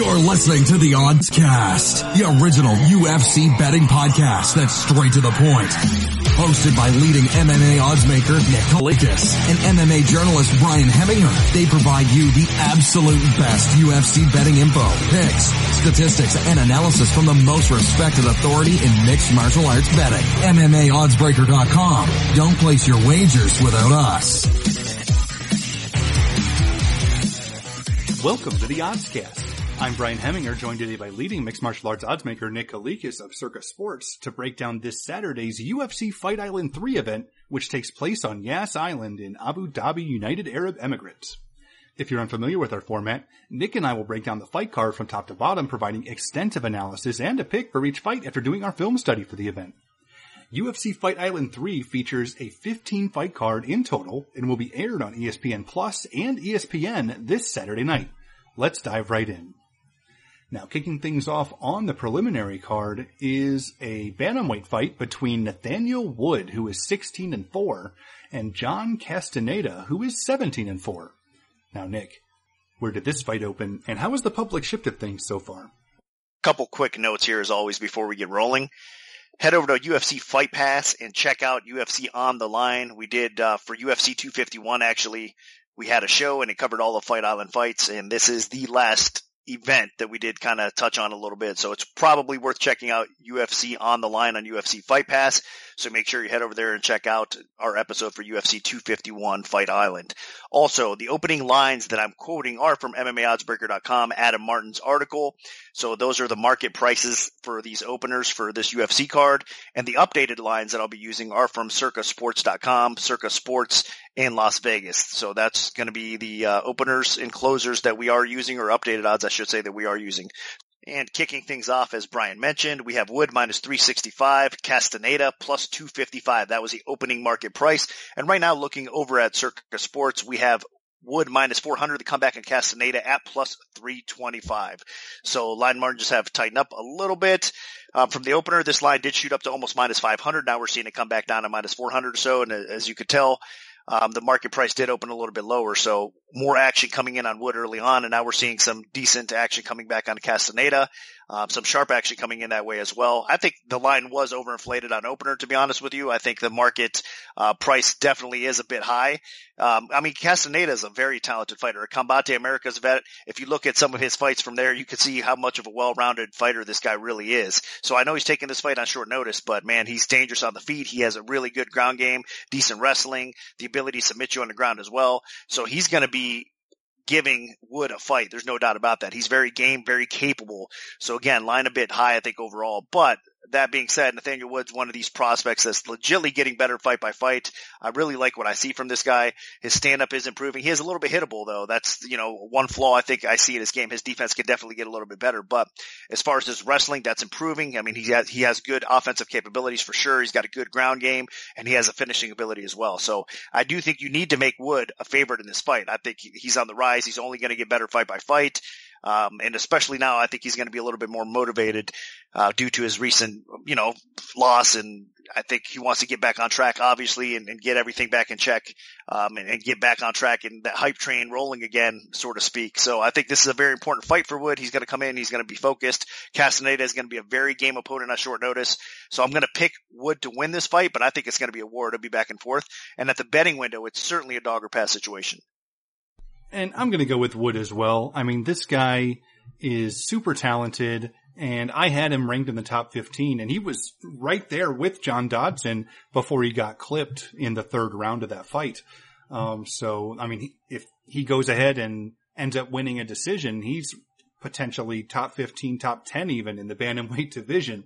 You're listening to the Odds Cast, the original UFC betting podcast that's straight to the point. Hosted by leading MMA oddsmaker Nick Kalikas and MMA journalist Brian Heminger. They provide you the absolute best UFC betting info, picks, statistics, and analysis from the most respected authority in mixed martial arts betting. MMAoddsbreaker.com. Don't place your wagers without us. Welcome to the Oddscast. I'm Brian Heminger, joined today by leading mixed martial arts oddsmaker Nick Kalikas of Circa Sports to break down this Saturday's UFC Fight Island 3 event, which takes place on Yas Island in Abu Dhabi, United Arab Emirates. If you're unfamiliar with our format, Nick and I will break down the fight card from top to bottom, providing extensive analysis and a pick for each fight after doing our film study for the event. UFC Fight Island 3 features a 15 fight card in total and will be aired on ESPN Plus and ESPN this Saturday night. Let's dive right in. Now, kicking things off on the preliminary card is a bantamweight fight between Nathaniel Wood, who is 16 and 4, and John Castaneda, who is 17 and 4. Now, Nick, where did this fight open, and how has the public shifted things so far? Couple quick notes here, as always, before we get rolling. Head over to UFC Fight Pass and check out UFC on the line. We did uh, for UFC 251. Actually, we had a show and it covered all the Fight Island fights, and this is the last event that we did kind of touch on a little bit. So it's probably worth checking out UFC on the line on UFC Fight Pass. So make sure you head over there and check out our episode for UFC 251 Fight Island. Also, the opening lines that I'm quoting are from MMAoddsbreaker.com, Adam Martin's article. So those are the market prices for these openers for this UFC card. And the updated lines that I'll be using are from circasports.com, Circa Sports in Las Vegas. So that's going to be the uh, openers and closers that we are using or updated odds, I should say that we are using. And kicking things off, as Brian mentioned, we have Wood minus 365, Castaneda plus 255. That was the opening market price. And right now, looking over at Circa Sports, we have Wood minus 400, the comeback in Castaneda at plus 325. So line margins have tightened up a little bit. Um, from the opener, this line did shoot up to almost minus 500. Now we're seeing it come back down to minus 400 or so. And as you could tell, um, the market price did open a little bit lower. So more action coming in on Wood early on. And now we're seeing some decent action coming back on Castaneda. Um, some sharp action coming in that way as well. I think the line was overinflated on opener, to be honest with you. I think the market uh, price definitely is a bit high. Um, I mean, Castaneda is a very talented fighter, a Combate Americas vet. If you look at some of his fights from there, you can see how much of a well-rounded fighter this guy really is. So I know he's taking this fight on short notice, but man, he's dangerous on the feet. He has a really good ground game, decent wrestling, the ability to submit you on the ground as well. So he's going to be giving Wood a fight. There's no doubt about that. He's very game, very capable. So again, line a bit high, I think overall, but that being said, Nathaniel Wood's one of these prospects that's legitimately getting better fight by fight. I really like what I see from this guy. His stand up is improving. He is a little bit hittable though. That's, you know, one flaw I think I see in his game. His defense can definitely get a little bit better, but as far as his wrestling, that's improving. I mean, he has, he has good offensive capabilities for sure. He's got a good ground game and he has a finishing ability as well. So I do think you need to make Wood a favorite in this fight. I think he's on the rise. He's only going to get better fight by fight. Um, and especially now, I think he's going to be a little bit more motivated uh, due to his recent, you know, loss. And I think he wants to get back on track, obviously, and, and get everything back in check um, and, and, get back on track and that hype train rolling again, so to speak. So I think this is a very important fight for Wood. He's going to come in. He's going to be focused. Castaneda is going to be a very game opponent on short notice. So I'm going to pick Wood to win this fight, but I think it's going to be a war. It'll be back and forth. And at the betting window, it's certainly a dog or pass situation. And I'm going to go with Wood as well. I mean, this guy is super talented and I had him ranked in the top 15 and he was right there with John Dodson before he got clipped in the third round of that fight. Um, so, I mean, if he goes ahead and ends up winning a decision, he's potentially top 15, top 10 even in the bantamweight division,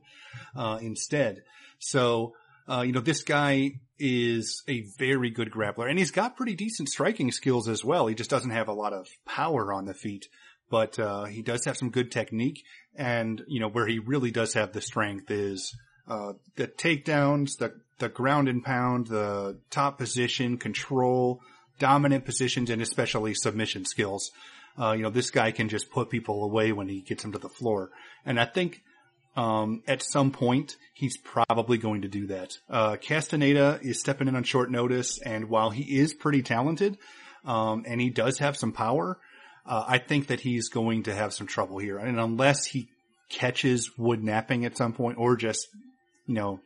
uh, instead. So, uh, you know, this guy is a very good grappler and he's got pretty decent striking skills as well. He just doesn't have a lot of power on the feet, but, uh, he does have some good technique and, you know, where he really does have the strength is, uh, the takedowns, the, the ground and pound, the top position, control, dominant positions, and especially submission skills. Uh, you know, this guy can just put people away when he gets them to the floor. And I think um, at some point, he's probably going to do that. Uh, Castaneda is stepping in on short notice, and while he is pretty talented, um, and he does have some power, Uh, I think that he's going to have some trouble here. And unless he catches Wood napping at some point or just, you know,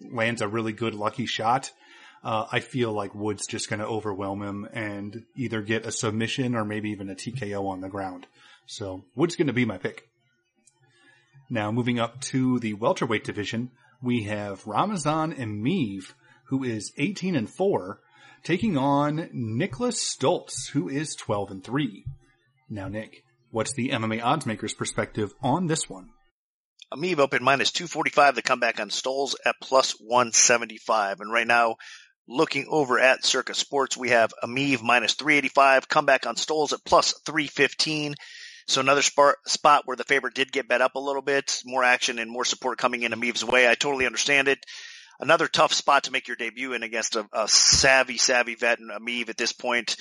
lands a really good lucky shot, uh, I feel like Wood's just going to overwhelm him and either get a submission or maybe even a TKO on the ground. So Wood's going to be my pick. Now moving up to the welterweight division, we have Ramazan Emeev, who is 18 and 4, taking on Nicholas Stoltz, who is 12 and 3. Now, Nick, what's the MMA oddsmaker's perspective on this one? Emeev open minus 245, the comeback on Stoltz at plus 175. And right now, looking over at Circa Sports, we have Emeev minus 385, comeback on Stoltz at plus 315. So another spot, spot where the favorite did get bet up a little bit, more action and more support coming in Emeev's way. I totally understand it. Another tough spot to make your debut in against a, a savvy, savvy vet in Emeev at this point.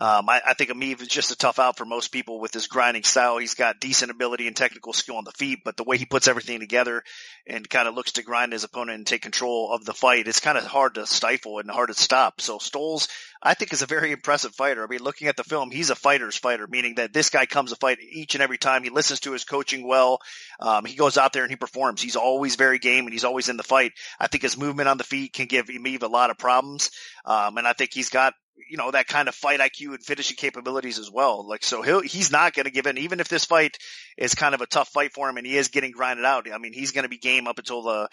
Um, I, I, think Emeev is just a tough out for most people with his grinding style. He's got decent ability and technical skill on the feet, but the way he puts everything together and kind of looks to grind his opponent and take control of the fight, it's kind of hard to stifle and hard to stop. So Stoltz, I think, is a very impressive fighter. I mean, looking at the film, he's a fighter's fighter, meaning that this guy comes to fight each and every time. He listens to his coaching well. Um, he goes out there and he performs. He's always very game and he's always in the fight. I think his movement on the feet can give Emeev a lot of problems. Um, and I think he's got you know, that kind of fight IQ and finishing capabilities as well. Like, so he'll, he's not going to give in, even if this fight is kind of a tough fight for him and he is getting grinded out. I mean, he's going to be game up until the,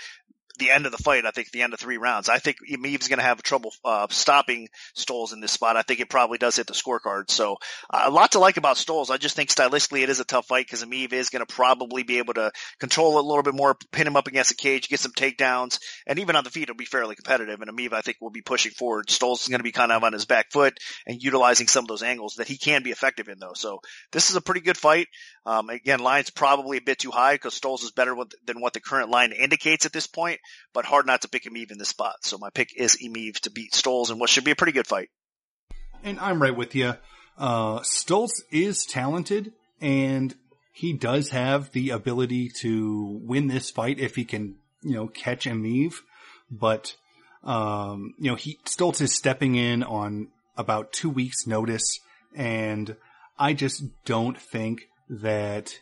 the end of the fight. I think the end of three rounds. I think Emeev's going to have trouble uh, stopping Stoltz in this spot. I think it probably does hit the scorecard. So uh, a lot to like about Stoltz. I just think stylistically it is a tough fight because Emeev is going to probably be able to control it a little bit more, pin him up against the cage, get some takedowns, and even on the feet it'll be fairly competitive. And Emeev I think will be pushing forward. Stoltz is going to be kind of on his back foot and utilizing some of those angles that he can be effective in though. So this is a pretty good fight. Um, again, line's probably a bit too high because Stoltz is better than what the current line indicates at this point, but hard not to pick Emeev in this spot. So my pick is Emeev to beat Stoltz in what should be a pretty good fight. And I'm right with you. Uh, Stoltz is talented and he does have the ability to win this fight if he can, you know, catch Emeev. But, um, you know, he, Stoltz is stepping in on about two weeks notice and I just don't think that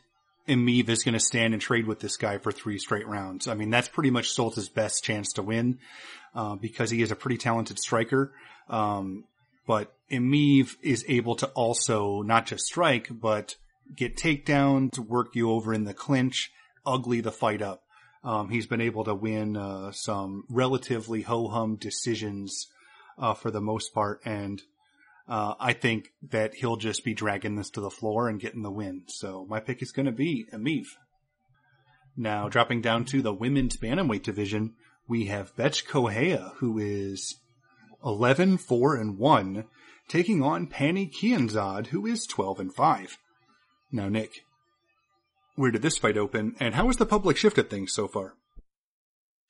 Emeev is going to stand and trade with this guy for three straight rounds. I mean, that's pretty much Stoltz's best chance to win, uh, because he is a pretty talented striker. Um, but Emeev is able to also not just strike, but get takedowns, work you over in the clinch, ugly the fight up. Um, he's been able to win, uh, some relatively ho-hum decisions, uh, for the most part. And, uh, I think that he'll just be dragging this to the floor and getting the win. So my pick is going to be Emeev. Now dropping down to the women's bantamweight division, we have Bethe Correia, who is 11, 4, and 1, taking on Pannie Kianzad, who is 12 and 5. Now, Nick, where did this fight open, and how has the public shifted things so far?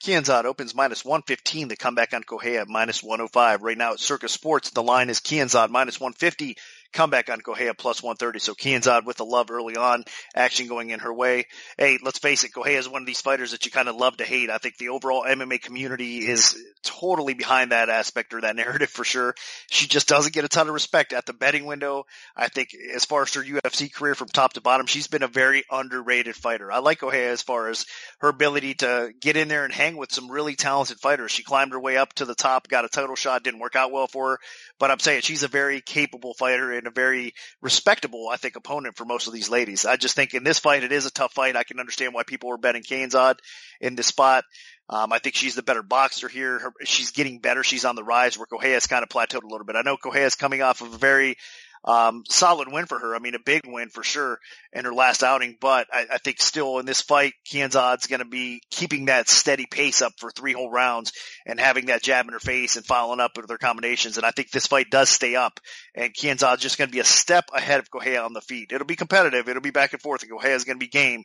Kianzad opens minus 115. The comeback on Correia minus 105. Right now at Circa Sports, the line is Kianzad minus 150 comeback on Correia plus 130. So Kianzad with the love early on, action going in her way. Hey, let's face it, Correia is one of these fighters that you kind of love to hate. I think the overall MMA community is totally behind that aspect or that narrative for sure. She just doesn't get a ton of respect at the betting window. I think as far as her UFC career from top to bottom, she's been a very underrated fighter. I like Correia as far as her ability to get in there and hang with some really talented fighters. She climbed her way up to the top, got a title shot, didn't work out well for her, but I'm saying she's a very capable fighter and a very respectable, I think, opponent for most of these ladies. I just think in this fight, it is a tough fight. I can understand why people were betting Kianzad in this spot. Um, I think she's the better boxer here. Her, she's getting better. She's on the rise where Correia's kind of plateaued a little bit. I know Correia's coming off of a very um, solid win for her. I mean, a big win for sure in her last outing, but I, I think still in this fight, Kianzad's going to be keeping that steady pace up for three whole rounds and having that jab in her face and following up with their combinations. And I think this fight does stay up and Kianzad's just going to be a step ahead of Correia on the feet. It'll be competitive. It'll be back and forth and Correia's going to be game.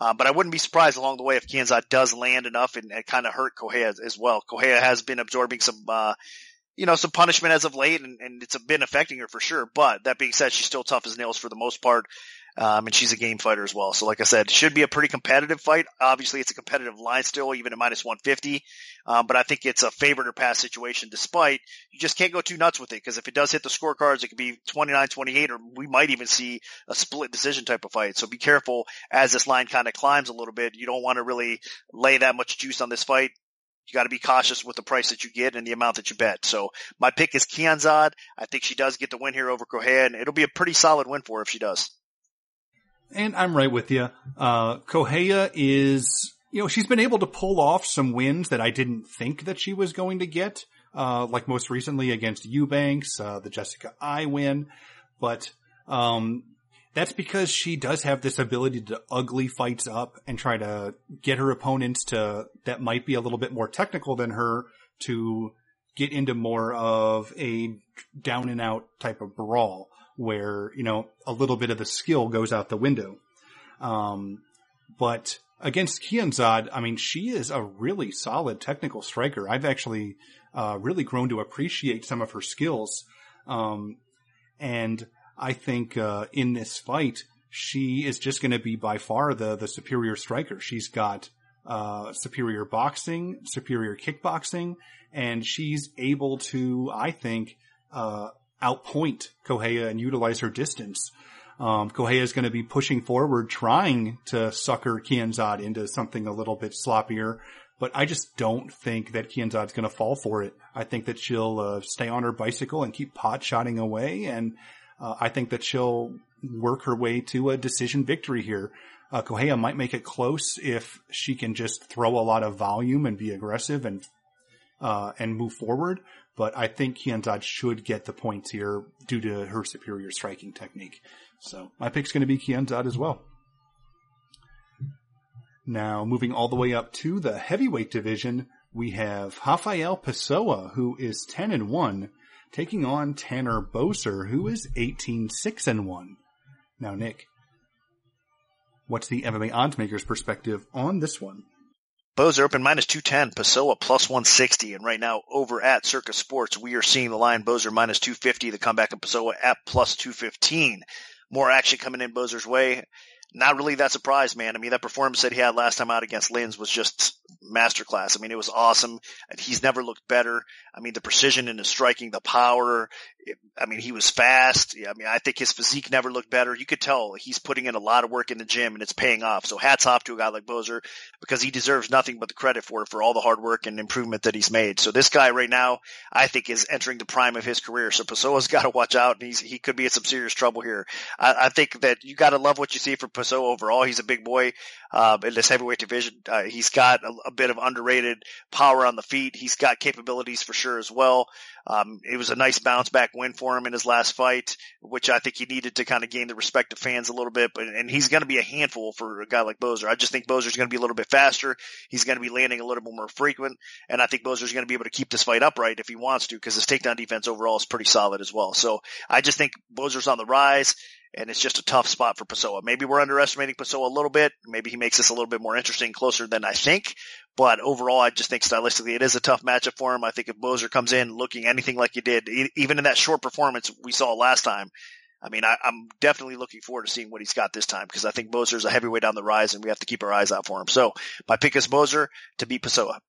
Uh, but I wouldn't be surprised along the way if Kianzad does land enough and, and kind of hurt Correia as, well. Correia has been absorbing some, uh, you know, some punishment as of late and, and it's been affecting her for sure. But that being said, she's still tough as nails for the most part. Um, and she's a game fighter as well. So like I said, should be a pretty competitive fight. Obviously it's a competitive line still, even at minus 150. Um, but I think it's a favorite or pass situation despite you just can't go too nuts with it. Cause if it does hit the scorecards, it could be 29-28 or we might even see a split decision type of fight. So be careful as this line kind of climbs a little bit. You don't want to really lay that much juice on this fight you got to be cautious with the price that you get and the amount that you bet. So my pick is Kianzad. I think she does get the win here over and it'll be a pretty solid win for her if she does. And I'm right with you. Uh, Correia is, you know, she's been able to pull off some wins that I didn't think that she was going to get. Uh, like most recently against Eubanks, uh, the Jessica Eye win, But, um, that's because she does have this ability to ugly fights up and try to get her opponents to, that might be a little bit more technical than her to get into more of a down and out type of brawl where, you know, a little bit of the skill goes out the window. Um, but against Kianzad, I mean, she is a really solid technical striker. I've actually, uh, really grown to appreciate some of her skills. Um, and I think uh, in this fight, she is just going to be by far the the superior striker. She's got uh, superior boxing, superior kickboxing, and she's able to, I think, uh, outpoint Correia and utilize her distance. Um, Correia is going to be pushing forward, trying to sucker Kianzad into something a little bit sloppier, but I just don't think that Kianzad's going to fall for it. I think that she'll uh, stay on her bicycle and keep pot shotting away, and uh, I think that she'll work her way to a decision victory here. Uh, Correia might make it close if she can just throw a lot of volume and be aggressive and uh, and move forward. But I think Kianzad should get the points here due to her superior striking technique. So my pick's going to be Kianzad as well. Now moving all the way up to the heavyweight division, we have Rafael Pessoa, who is 10 and 1 taking on Tanner Boser, who is 18 6 and 1. Now, Nick, what's the MMA odds makers perspective on this one? Boser open minus 210, Pessoa plus 160. And right now over at Circa Sports, we are seeing the line Boser minus 250, the comeback of Pessoa at plus 215. More action coming in Boser's way not really that surprised, man. I mean, that performance that he had last time out against Lins was just masterclass. I mean, it was awesome. He's never looked better. I mean, the precision in his striking, the power. It, I mean, he was fast. I mean, I think his physique never looked better. You could tell he's putting in a lot of work in the gym and it's paying off. So hats off to a guy like Boser because he deserves nothing but the credit for it for all the hard work and improvement that he's made. So this guy right now, I think is entering the prime of his career. So Pessoa's got to watch out and he's, he could be in some serious trouble here. I, I think that you got to love what you see for Pessoa overall. He's a big boy uh, in this heavyweight division. Uh, he's got a, a, bit of underrated power on the feet. He's got capabilities for sure as well. Um, it was a nice bounce back win for him in his last fight, which I think he needed to kind of gain the respect of fans a little bit. But and he's going to be a handful for a guy like Boser. I just think Boser's going to be a little bit faster. He's going to be landing a little bit more frequent, and I think Boser's going to be able to keep this fight upright if he wants to, because his takedown defense overall is pretty solid as well. So I just think Boser's on the rise and it's just a tough spot for Pessoa. Maybe we're underestimating Pessoa a little bit. Maybe he makes this a little bit more interesting, closer than I think. But overall, I just think stylistically it is a tough matchup for him. I think if Boser comes in looking anything like he did, even in that short performance we saw last time, I mean, I, am definitely looking forward to seeing what he's got this time because I think Boser's a heavyweight on the rise and we have to keep our eyes out for him. So my pick is Boser to beat Pessoa.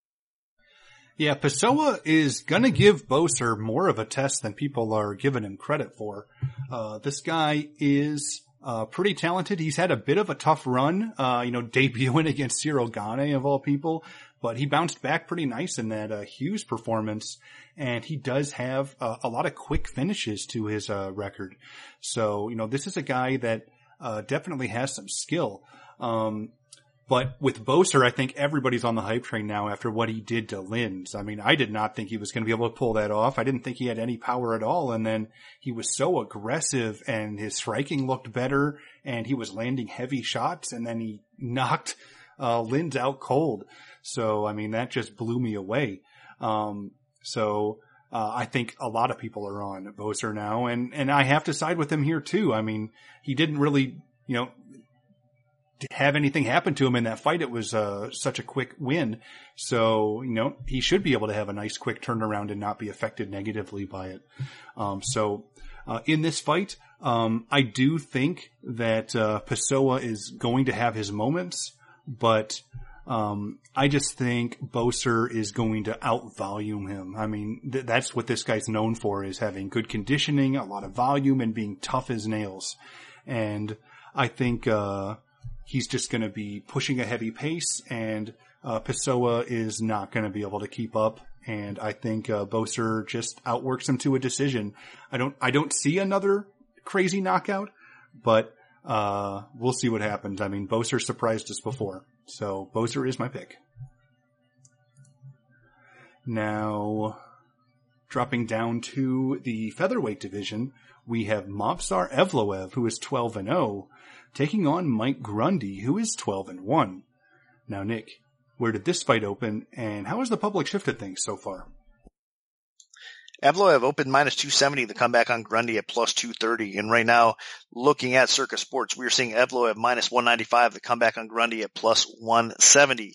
Yeah, Pessoa is gonna give Boser more of a test than people are giving him credit for. Uh, this guy is, uh, pretty talented. He's had a bit of a tough run, uh, you know, debuting against Ciryl Gane of all people, but he bounced back pretty nice in that, uh, Hughes performance. And he does have uh, a lot of quick finishes to his, uh, record. So, you know, this is a guy that, definitely has some skill. Um, but with Boser, I think everybody's on the hype train now after what he did to Lins. I mean, I did not think he was going to be able to pull that off. I didn't think he had any power at all. And then he was so aggressive and his striking looked better and he was landing heavy shots and then he knocked, uh, Lins out cold. So, I mean, that just blew me away. Um, so, uh, I think a lot of people are on Boser now and, and I have to side with him here too. I mean, he didn't really, you know, have anything happen to him in that fight. It was uh, such a quick win. So, you know, he should be able to have a nice quick turnaround and not be affected negatively by it. Um, so, uh, in this fight. Um, I do think that uh, Pessoa is going to have his moments, but um, I just think Boser is going to outvolume him. I mean, th- that's what this guy's known for is having good conditioning, a lot of volume, and being tough as nails. And I think uh, he's just going to be pushing a heavy pace, and uh, Pessoa is not going to be able to keep up. And I think uh, Boser just outworks him to a decision. I don't, I don't see another crazy knockout, but uh, we'll see what happens. I mean, Boser surprised us before, so Boser is my pick. Now, dropping down to the featherweight division, we have Movsar Evloev, who is 12 and 0, taking on Mike Grundy, who is 12 and 1. Now, Nick, where did this fight open, and how has the public shifted things so far? Evloev opened minus 270, the comeback on Grundy at plus 230. And right now, looking at Circa Sports, we're seeing Evloev minus 195, the comeback on Grundy at plus 170.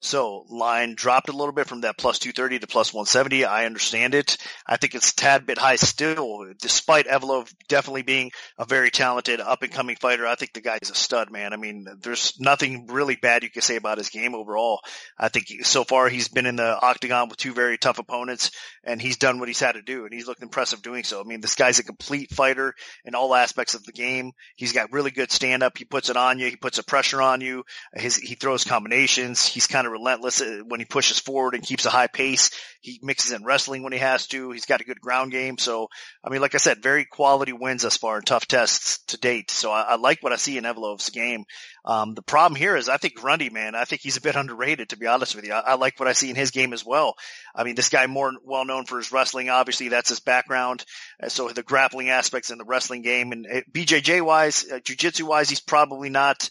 So line dropped a little bit from that plus 230 to plus 170. I understand it. I think it's a tad bit high still, despite Evloev definitely being a very talented up and coming fighter. I think the guy's a stud, man. I mean, there's nothing really bad you can say about his game overall. I think so far he's been in the octagon with two very tough opponents and he's done what he's had to do and he's looked impressive doing so. I mean, this guy's a complete fighter in all aspects of the game. He's got really good stand up. He puts it on you. He puts a pressure on you. His, he throws combinations. He's kind of relentless uh, when he pushes forward and keeps a high pace. He mixes in wrestling when he has to. He's got a good ground game. So, I mean, like I said, very quality wins thus far in tough tests to date. So I, I like what I see in Evloev's game. Um, the problem here is I think Grundy, man, I think he's a bit underrated to be honest with you. I, I like what I see in his game as well. I mean, this guy more well known for his wrestling. Obviously, that's his background. Uh, so the grappling aspects in the wrestling game and uh, BJJ wise, uh, jujitsu wise, he's probably not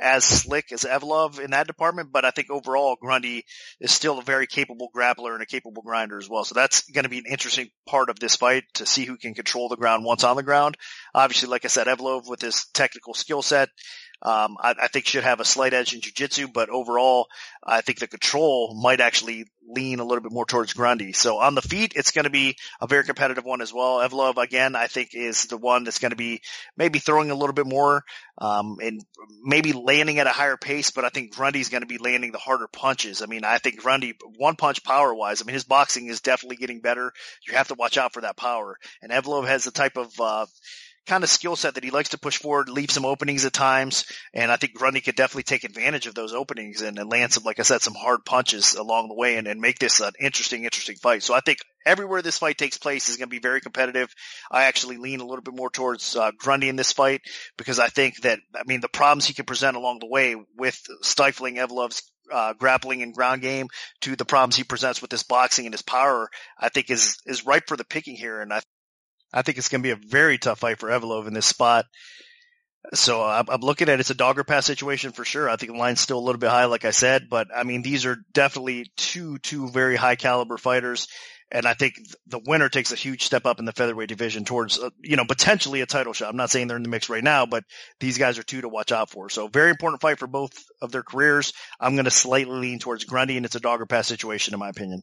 as slick as Evloev in that department, but I think overall Grundy is still a very capable grappler and a capable grinder as well. So that's going to be an interesting part of this fight to see who can control the ground once on the ground. Obviously, like I said, Evloev with his technical skill set, um, I, I, think should have a slight edge in jiu-jitsu, but overall, I think the control might actually lean a little bit more towards Grundy. So on the feet, it's going to be a very competitive one as well. Evloev, again, I think is the one that's going to be maybe throwing a little bit more, um, and maybe landing at a higher pace, but I think Grundy's going to be landing the harder punches. I mean, I think Grundy, one punch power wise, I mean, his boxing is definitely getting better. You have to watch out for that power. And Evloev has the type of, uh, kind of skill set that he likes to push forward, leave some openings at times. And I think Grundy could definitely take advantage of those openings and, and land some, like I said, some hard punches along the way and, and make this an interesting, interesting fight. So I think everywhere this fight takes place is going to be very competitive. I actually lean a little bit more towards uh, Grundy in this fight because I think that, I mean, the problems he can present along the way with stifling Evloev's uh, grappling and ground game to the problems he presents with his boxing and his power, I think is, is ripe for the picking here. And I I think it's going to be a very tough fight for Evloev in this spot. So I'm, I'm looking at it, it's a dogger pass situation for sure. I think the line's still a little bit high, like I said, but I mean, these are definitely two, two very high caliber fighters. And I think the winner takes a huge step up in the featherweight division towards, uh, you know, potentially a title shot. I'm not saying they're in the mix right now, but these guys are two to watch out for. So very important fight for both of their careers. I'm going to slightly lean towards Grundy and it's a dogger pass situation in my opinion.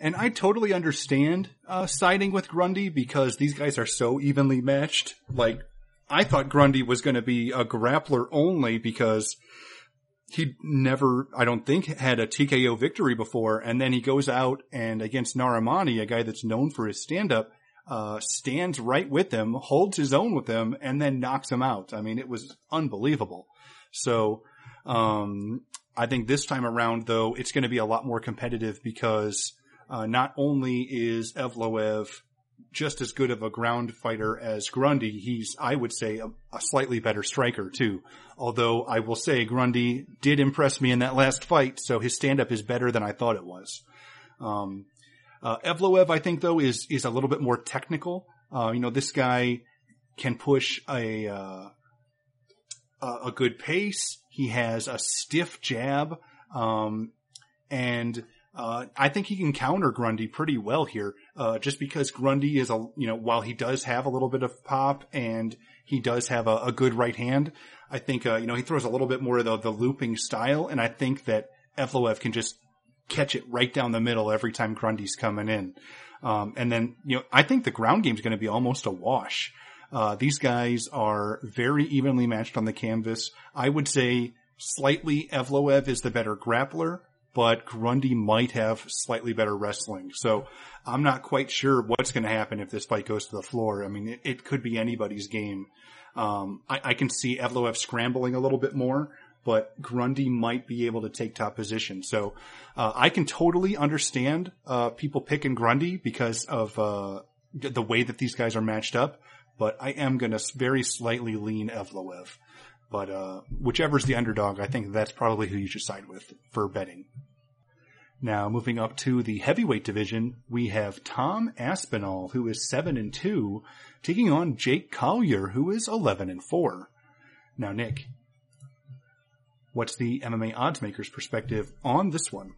And I totally understand uh, siding with Grundy because these guys are so evenly matched. Like, I thought Grundy was going to be a grappler only because he never, I don't think, had a TKO victory before. And then he goes out and against Narimani, a guy that's known for his stand up, uh, stands right with him, holds his own with him, and then knocks him out. I mean, it was unbelievable. So, um, I think this time around, though, it's going to be a lot more competitive because uh, not only is Evloev just as good of a ground fighter as Grundy, he's, I would say, a, a, slightly better striker too. Although I will say Grundy did impress me in that last fight, so his stand-up is better than I thought it was. Um, uh, Evloev, I think though, is, is a little bit more technical. Uh, you know, this guy can push a, uh, a good pace. He has a stiff jab. Um, and uh, I think he can counter Grundy pretty well here, uh, just because Grundy is a, you know, while he does have a little bit of pop and he does have a, a good right hand, I think, uh, you know, he throws a little bit more of the, the looping style, and I think that Evloev can just catch it right down the middle every time Grundy's coming in. Um, and then, you know, I think the ground game is going to be almost a wash. Uh, these guys are very evenly matched on the canvas. I would say slightly Evloev is the better grappler, but Grundy might have slightly better wrestling. So I'm not quite sure what's going to happen if this fight goes to the floor. I mean, it, it could be anybody's game. Um, I, I, can see Evloev scrambling a little bit more, but Grundy might be able to take top position. So uh, I can totally understand uh, people picking Grundy because of uh, the way that these guys are matched up. But I am going to very slightly lean Evloev. But uh, whichever's the underdog, I think that's probably who you should side with for betting. Now, moving up to the heavyweight division, we have Tom Aspinall, who is seven and two, taking on Jake Collier, who is eleven and four. Now, Nick, What's the MMA odds makers perspective on this one?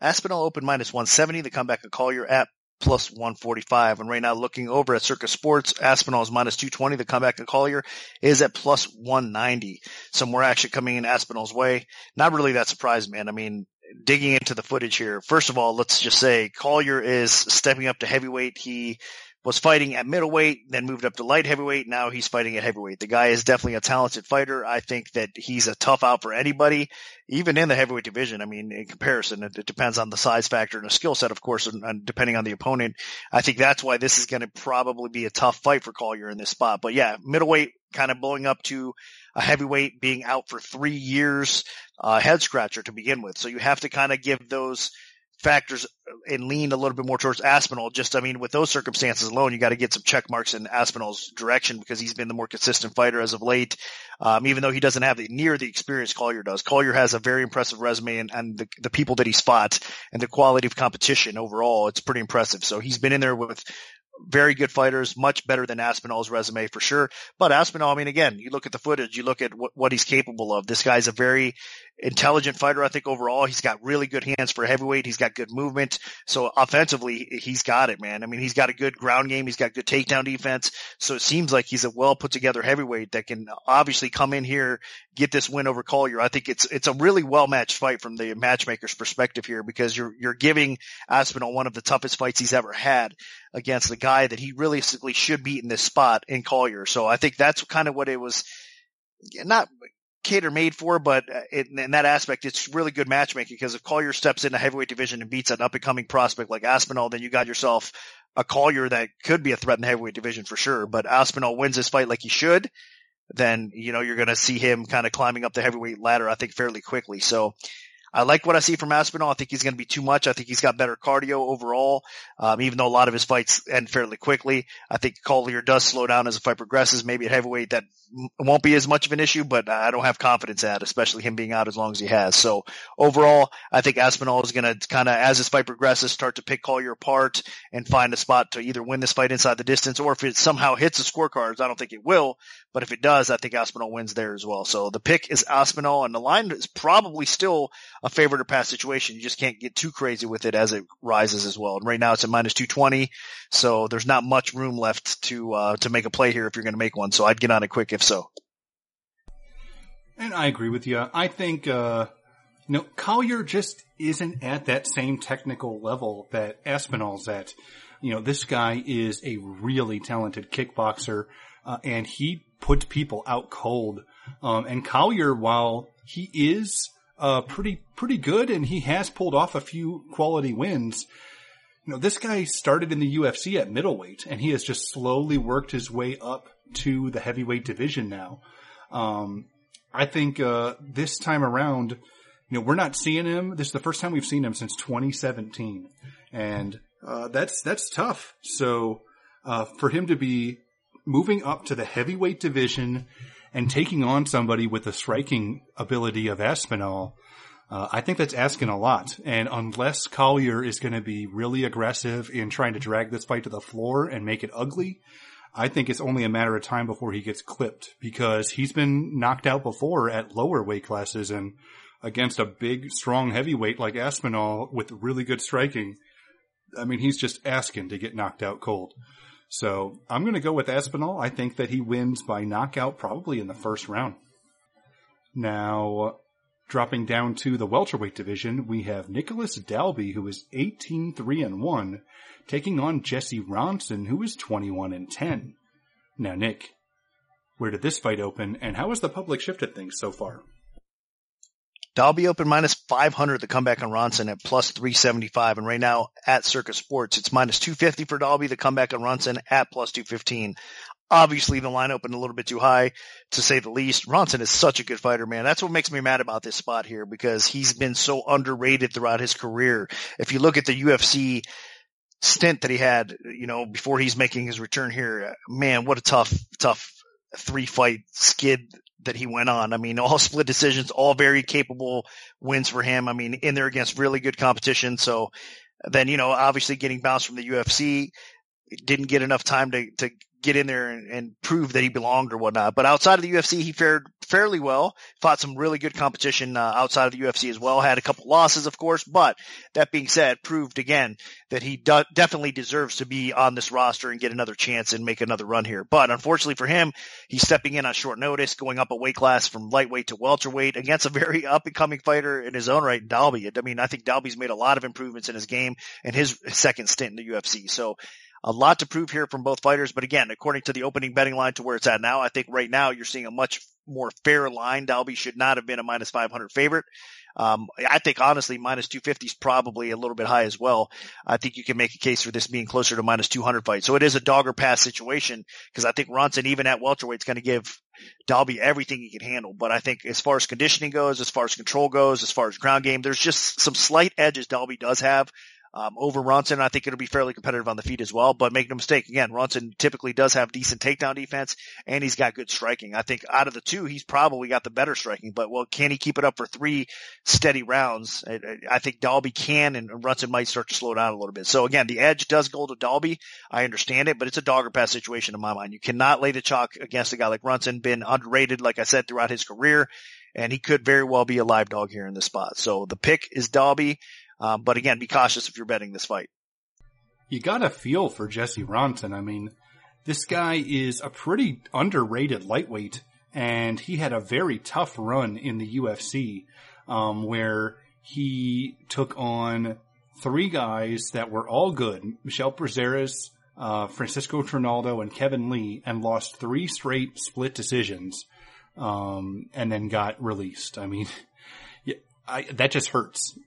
Aspinall open minus 170. The comeback of Collier at plus 145. And right now looking over at Circa Sports, Aspinall is minus 220. The comeback of Collier is at plus 190. Some more action coming in Aspinall's way. Not really that surprised, man. I mean, digging into the footage here, first of all, let's just say Collier is stepping up to heavyweight. He was fighting at middleweight, then moved up to light heavyweight. Now he's fighting at heavyweight. The guy is definitely a talented fighter. I think that he's a tough out for anybody, even in the heavyweight division. I mean, in comparison, it, it depends on the size factor and the skill set, of course, and, and, depending on the opponent. I think that's why this is going to probably be a tough fight for Collier in this spot. But yeah, middleweight kind of blowing up to a heavyweight being out for three years, uh, head scratcher to begin with. So you have to kind of give those factors and lean a little bit more towards Aspinall. Just, I mean, with those circumstances alone, you got to get some check marks in Aspinall's direction because he's been the more consistent fighter as of late. Um, even though he doesn't have the near the experience Collier does. Collier has a very impressive resume and, and the, the people that he's fought and the quality of competition overall, it's pretty impressive. So he's been in there with very good fighters, much better than Aspinall's resume for sure. But Aspinall, I mean, again, you look at the footage, you look at what, what he's capable of. This guy's a very intelligent fighter. I think overall, he's got really good hands for heavyweight. He's got good movement. So offensively, he's got it, man. I mean, he's got a good ground game. He's got good takedown defense. So it seems like he's a well put together heavyweight that can obviously come in here, get this win over Collier. I think it's, it's a really well matched fight from the matchmaker's perspective here because you're, you're giving Aspinall one of the toughest fights he's ever had against the guy that he realistically should beat in this spot in Collier. So I think that's kind of what it was not cater made for, but uh, it, in that aspect, it's really good matchmaking because if Collier steps in the heavyweight division and beats an up and coming prospect like Aspinall, then you got yourself a Collier that could be a threat in the heavyweight division for sure. But Aspinall wins this fight like he should, then, you know, you're going to see him kind of climbing up the heavyweight ladder, I think, fairly quickly. So I like what I see from Aspinall. I think he's going to be too much. I think he's got better cardio overall, um, even though a lot of his fights end fairly quickly. I think Collier does slow down as the fight progresses. Maybe at heavyweight that won't be as much of an issue, but I don't have confidence at, especially him being out as long as he has. So overall, I think Aspinall is going to kind of, as this fight progresses, start to pick Collier apart and find a spot to either win this fight inside the distance or if it somehow hits the scorecards, I don't think it will, but if it does, I think Aspinall wins there as well. So the pick is Aspinall and the line is probably still a favorite or pass situation. You just can't get too crazy with it as it rises as well. And right now it's at minus 220. So there's not much room left to, uh, to make a play here if you're going to make one. So I'd get on it quick if so. And I agree with you. I think, uh, you know, Collier just isn't at that same technical level that Aspinall's at. You know, this guy is a really talented kickboxer, uh, and he puts people out cold. Um, and Collier, while he is uh, pretty pretty good, and he has pulled off a few quality wins. You know, this guy started in the UFC at middleweight, and he has just slowly worked his way up to the heavyweight division now. Um, I think uh, this time around, you know, we're not seeing him. This is the first time we've seen him since 2017, and uh, that's that's tough. So uh, for him to be moving up to the heavyweight division and taking on somebody with the striking ability of Aspinall, uh, I think that's asking a lot. And unless Collier is going to be really aggressive in trying to drag this fight to the floor and make it ugly, I think it's only a matter of time before he gets clipped because he's been knocked out before at lower weight classes and against a big, strong heavyweight like Aspinall with really good striking. I mean, he's just asking to get knocked out cold. So I'm going to go with Aspinall. I think that he wins by knockout probably in the first round. Now, Dropping down to the welterweight division, we have Nicholas Dalby, who is 18-3 and 1, taking on Jesse Ronson, who is 21 and 10. Now, Nick, where did this fight open, and how has the public shifted things so far? Dalby open minus 500 the comeback on Ronson at plus 375. And right now at Circa Sports, it's minus 250 for Dalby, the comeback on Ronson at plus 215. Obviously, the line opened a little bit too high, to say the least. Ronson is such a good fighter, man. That's what makes me mad about this spot here because he's been so underrated throughout his career. If you look at the UFC stint that he had, you know, before he's making his return here, man, what a tough, tough three fight skid that he went on. I mean, all split decisions, all very capable wins for him. I mean, in there against really good competition. So then, you know, obviously getting bounced from the UFC, didn't get enough time to, to get in there and, and, prove that he belonged or whatnot. But outside of the UFC, he fared fairly well. Fought some really good competition uh, outside of the UFC as well. Had a couple losses, of course, but that being said, proved again that he do- definitely deserves to be on this roster and get another chance and make another run here. But unfortunately for him, he's stepping in on short notice, going up a weight class from lightweight to welterweight against a very up and coming fighter in his own right, Dalby. I mean, I think Dalby's made a lot of improvements in his game and his second stint in the UFC. So a lot to prove here from both fighters. But again, according to the opening betting line to where it's at now, I think right now you're seeing a much more fair line. Dalby should not have been a minus 500 favorite. Um, I think honestly, minus 250 is probably a little bit high as well. I think you can make a case for this being closer to minus 200 fight. So it is a dog or pass situation because I think Ronson, even at welterweight, is going to give Dalby everything he can handle. But I think as far as conditioning goes, as far as control goes, as far as ground game, there's just some slight edges Dalby does have um, over Ronson. I think it'll be fairly competitive on the feet as well. But make no mistake, again, Ronson typically does have decent takedown defense and he's got good striking. I think out of the two, he's probably got the better striking. But well, can he keep it up for three steady rounds? I, I think Dalby can, and Ronson might start to slow down a little bit. So again, the edge does go to Dalby. I understand it, but it's a dog or pass situation in my mind. You cannot lay the chalk against a guy like Ronson, been underrated, like I said, throughout his career and he could very well be a live dog here in this spot. So the pick is Dalby. Um, but again, be cautious if you're betting this fight. You got a feel for Jesse Ronson. I mean, this guy is a pretty underrated lightweight, and he had a very tough run in the UFC, um, where he took on three guys that were all good Michel Prazeres, uh, Francisco Trinaldo, and Kevin Lee, and lost three straight split decisions, um, and then got released. I mean, I, that just hurts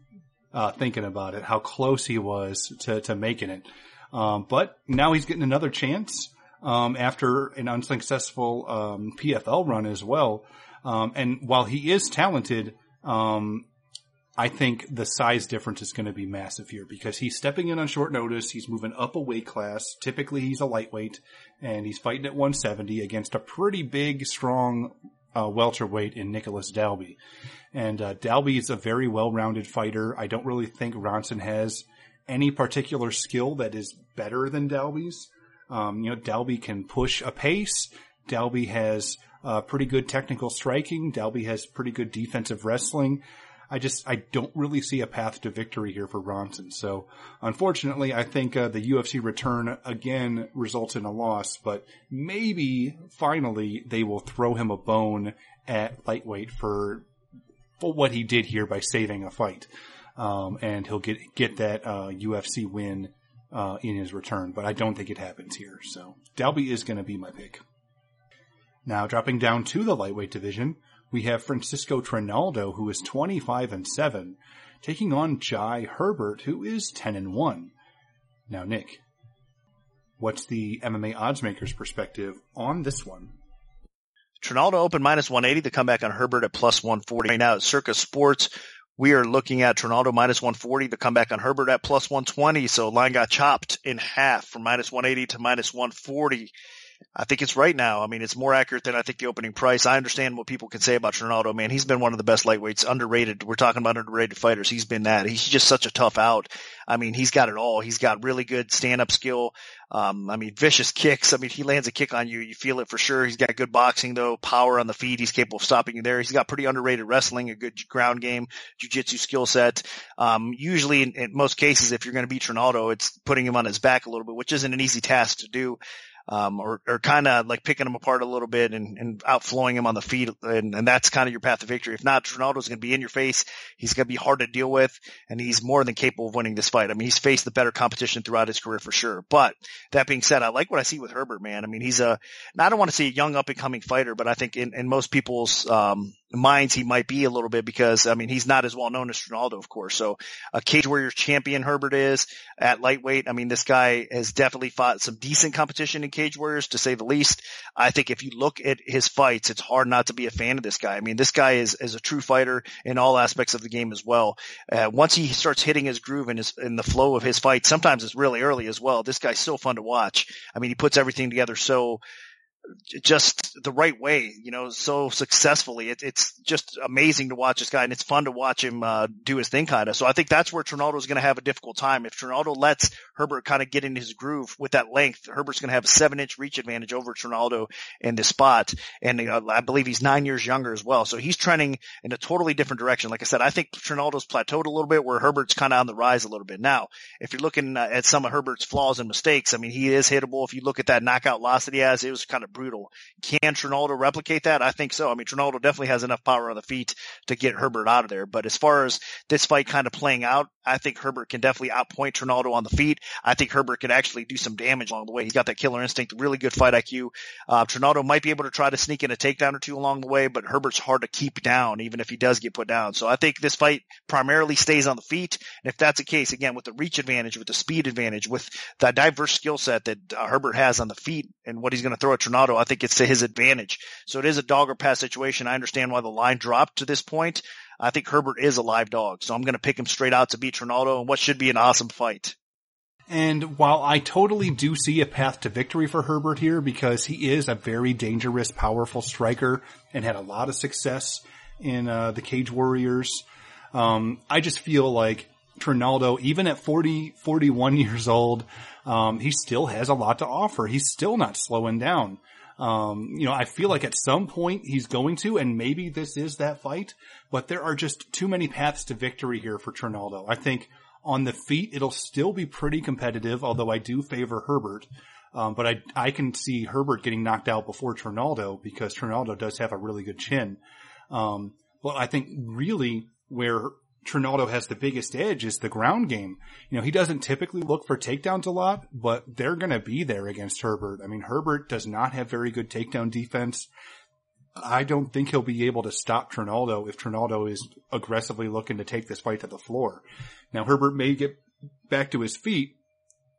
uh, thinking about it, how close he was to, to making it. Um, but now he's getting another chance um, after an unsuccessful um, PFL run as well. Um, and while he is talented, um, I think the size difference is going to be massive here because he's stepping in on short notice. He's moving up a weight class. Typically, he's a lightweight, and he's fighting at 170 against a pretty big, strong uh, welterweight in Nicholas Dalby. And uh, Dalby is a very well-rounded fighter. I don't really think Ronson has any particular skill that is better than Dalby's. Um, you know, Dalby can push a pace. Dalby has uh, pretty good technical striking. Dalby has pretty good defensive wrestling. I just I don't really see a path to victory here for Ronson. So unfortunately, I think uh, the UFC return again results in a loss. But maybe finally they will throw him a bone at lightweight for for what he did here by saving a fight. Um, and he'll get get that uh, UFC win uh, in his return, but I don't think it happens here. So Dalby is going to be my pick. Now dropping down to the lightweight division, we have Francisco Trinaldo, who is 25 and seven, taking on Jai Herbert, who is 10 and one. Now, Nick, what's the MMA oddsmakers perspective on this one? Trinaldo open minus 180. The comeback on Herbert at plus 140. Right now at Circa Sports, we are looking at Trinaldo minus 140. The comeback on Herbert at plus 120. So line got chopped in half from minus 180 to minus 140. I think it's right now. I mean, it's more accurate than I think the opening price. I understand what people can say about Trinaldo. Man, he's been one of the best lightweights, underrated. We're talking about underrated fighters. He's been that. He's just such a tough out. I mean, he's got it all. He's got really good stand-up skill. Um, I mean, vicious kicks. I mean, he lands a kick on you, you feel it for sure. He's got good boxing though, power on the feet. He's capable of stopping you there. He's got pretty underrated wrestling, a good ground game, jujitsu skill set. Um, usually in, in, most cases, if you're going to beat Trinaldo, it's putting him on his back a little bit, which isn't an easy task to do. Um, or, or kind of like picking him apart a little bit and, and outflowing him on the feet. And, and that's kind of your path to victory. If not, Trinaldo's going to be in your face. He's going to be hard to deal with and he's more than capable of winning this fight. I mean, he's faced the better competition throughout his career for sure. But that being said, I like what I see with Herbert, man. I mean, he's a, I don't want to say a young up and coming fighter, but I think in, in most people's, um, minds he might be a little bit because I mean he's not as well known as Ronaldo, of course. So a Cage Warriors champion Herbert is at lightweight. I mean this guy has definitely fought some decent competition in Cage Warriors to say the least. I think if you look at his fights, it's hard not to be a fan of this guy. I mean this guy is is a true fighter in all aspects of the game as well. Uh, once he starts hitting his groove and his in the flow of his fight, sometimes it's really early as well. This guy's so fun to watch. I mean he puts everything together so just the right way, you know, so successfully. It, it's just amazing to watch this guy and it's fun to watch him, uh, do his thing kind of. So I think that's where Trinaldo is going to have a difficult time. If Trinaldo lets Herbert kind of get in his groove with that length, Herbert's going to have a seven inch reach advantage over Trinaldo in this spot. And uh, I believe he's nine years younger as well. So he's trending in a totally different direction. Like I said, I think Trinaldo's plateaued a little bit where Herbert's kind of on the rise a little bit. Now, if you're looking uh, at some of Herbert's flaws and mistakes, I mean, he is hittable. If you look at that knockout loss that he has, it was kind of brutal. Can Trinaldo replicate that? I think so. I mean, Trinaldo definitely has enough power on the feet to get Herbert out of there. But as far as this fight kind of playing out, I think Herbert can definitely outpoint Trinaldo on the feet. I think Herbert can actually do some damage along the way. He's got that killer instinct, really good fight IQ. Uh, might be able to try to sneak in a takedown or two along the way, but Herbert's hard to keep down, even if he does get put down. So I think this fight primarily stays on the feet. And if that's the case, again, with the reach advantage, with the speed advantage, with the diverse skill set that uh, Herbert has on the feet and what he's going to throw at Trinaldo, I think it's to his advantage. So it is a dog or pass situation. I understand why the line dropped to this point. I think Herbert is a live dog, so I'm going to pick him straight out to beat Trinaldo and what should be an awesome fight. And while I totally do see a path to victory for Herbert here because he is a very dangerous, powerful striker and had a lot of success in uh, the Cage Warriors, um, I just feel like Trinaldo, even at 40, 41 years old, um, he still has a lot to offer. He's still not slowing down. Um, you know, I feel like at some point he's going to, and maybe this is that fight, but there are just too many paths to victory here for Trinaldo. I think on the feet, it'll still be pretty competitive, although I do favor Herbert. Um, but I, I can see Herbert getting knocked out before Trinaldo because Trinaldo does have a really good chin. Um, but I think really where Trinaldo has the biggest edge is the ground game. You know, he doesn't typically look for takedowns a lot, but they're going to be there against Herbert. I mean, Herbert does not have very good takedown defense. I don't think he'll be able to stop Trinaldo if Trinaldo is aggressively looking to take this fight to the floor. Now, Herbert may get back to his feet,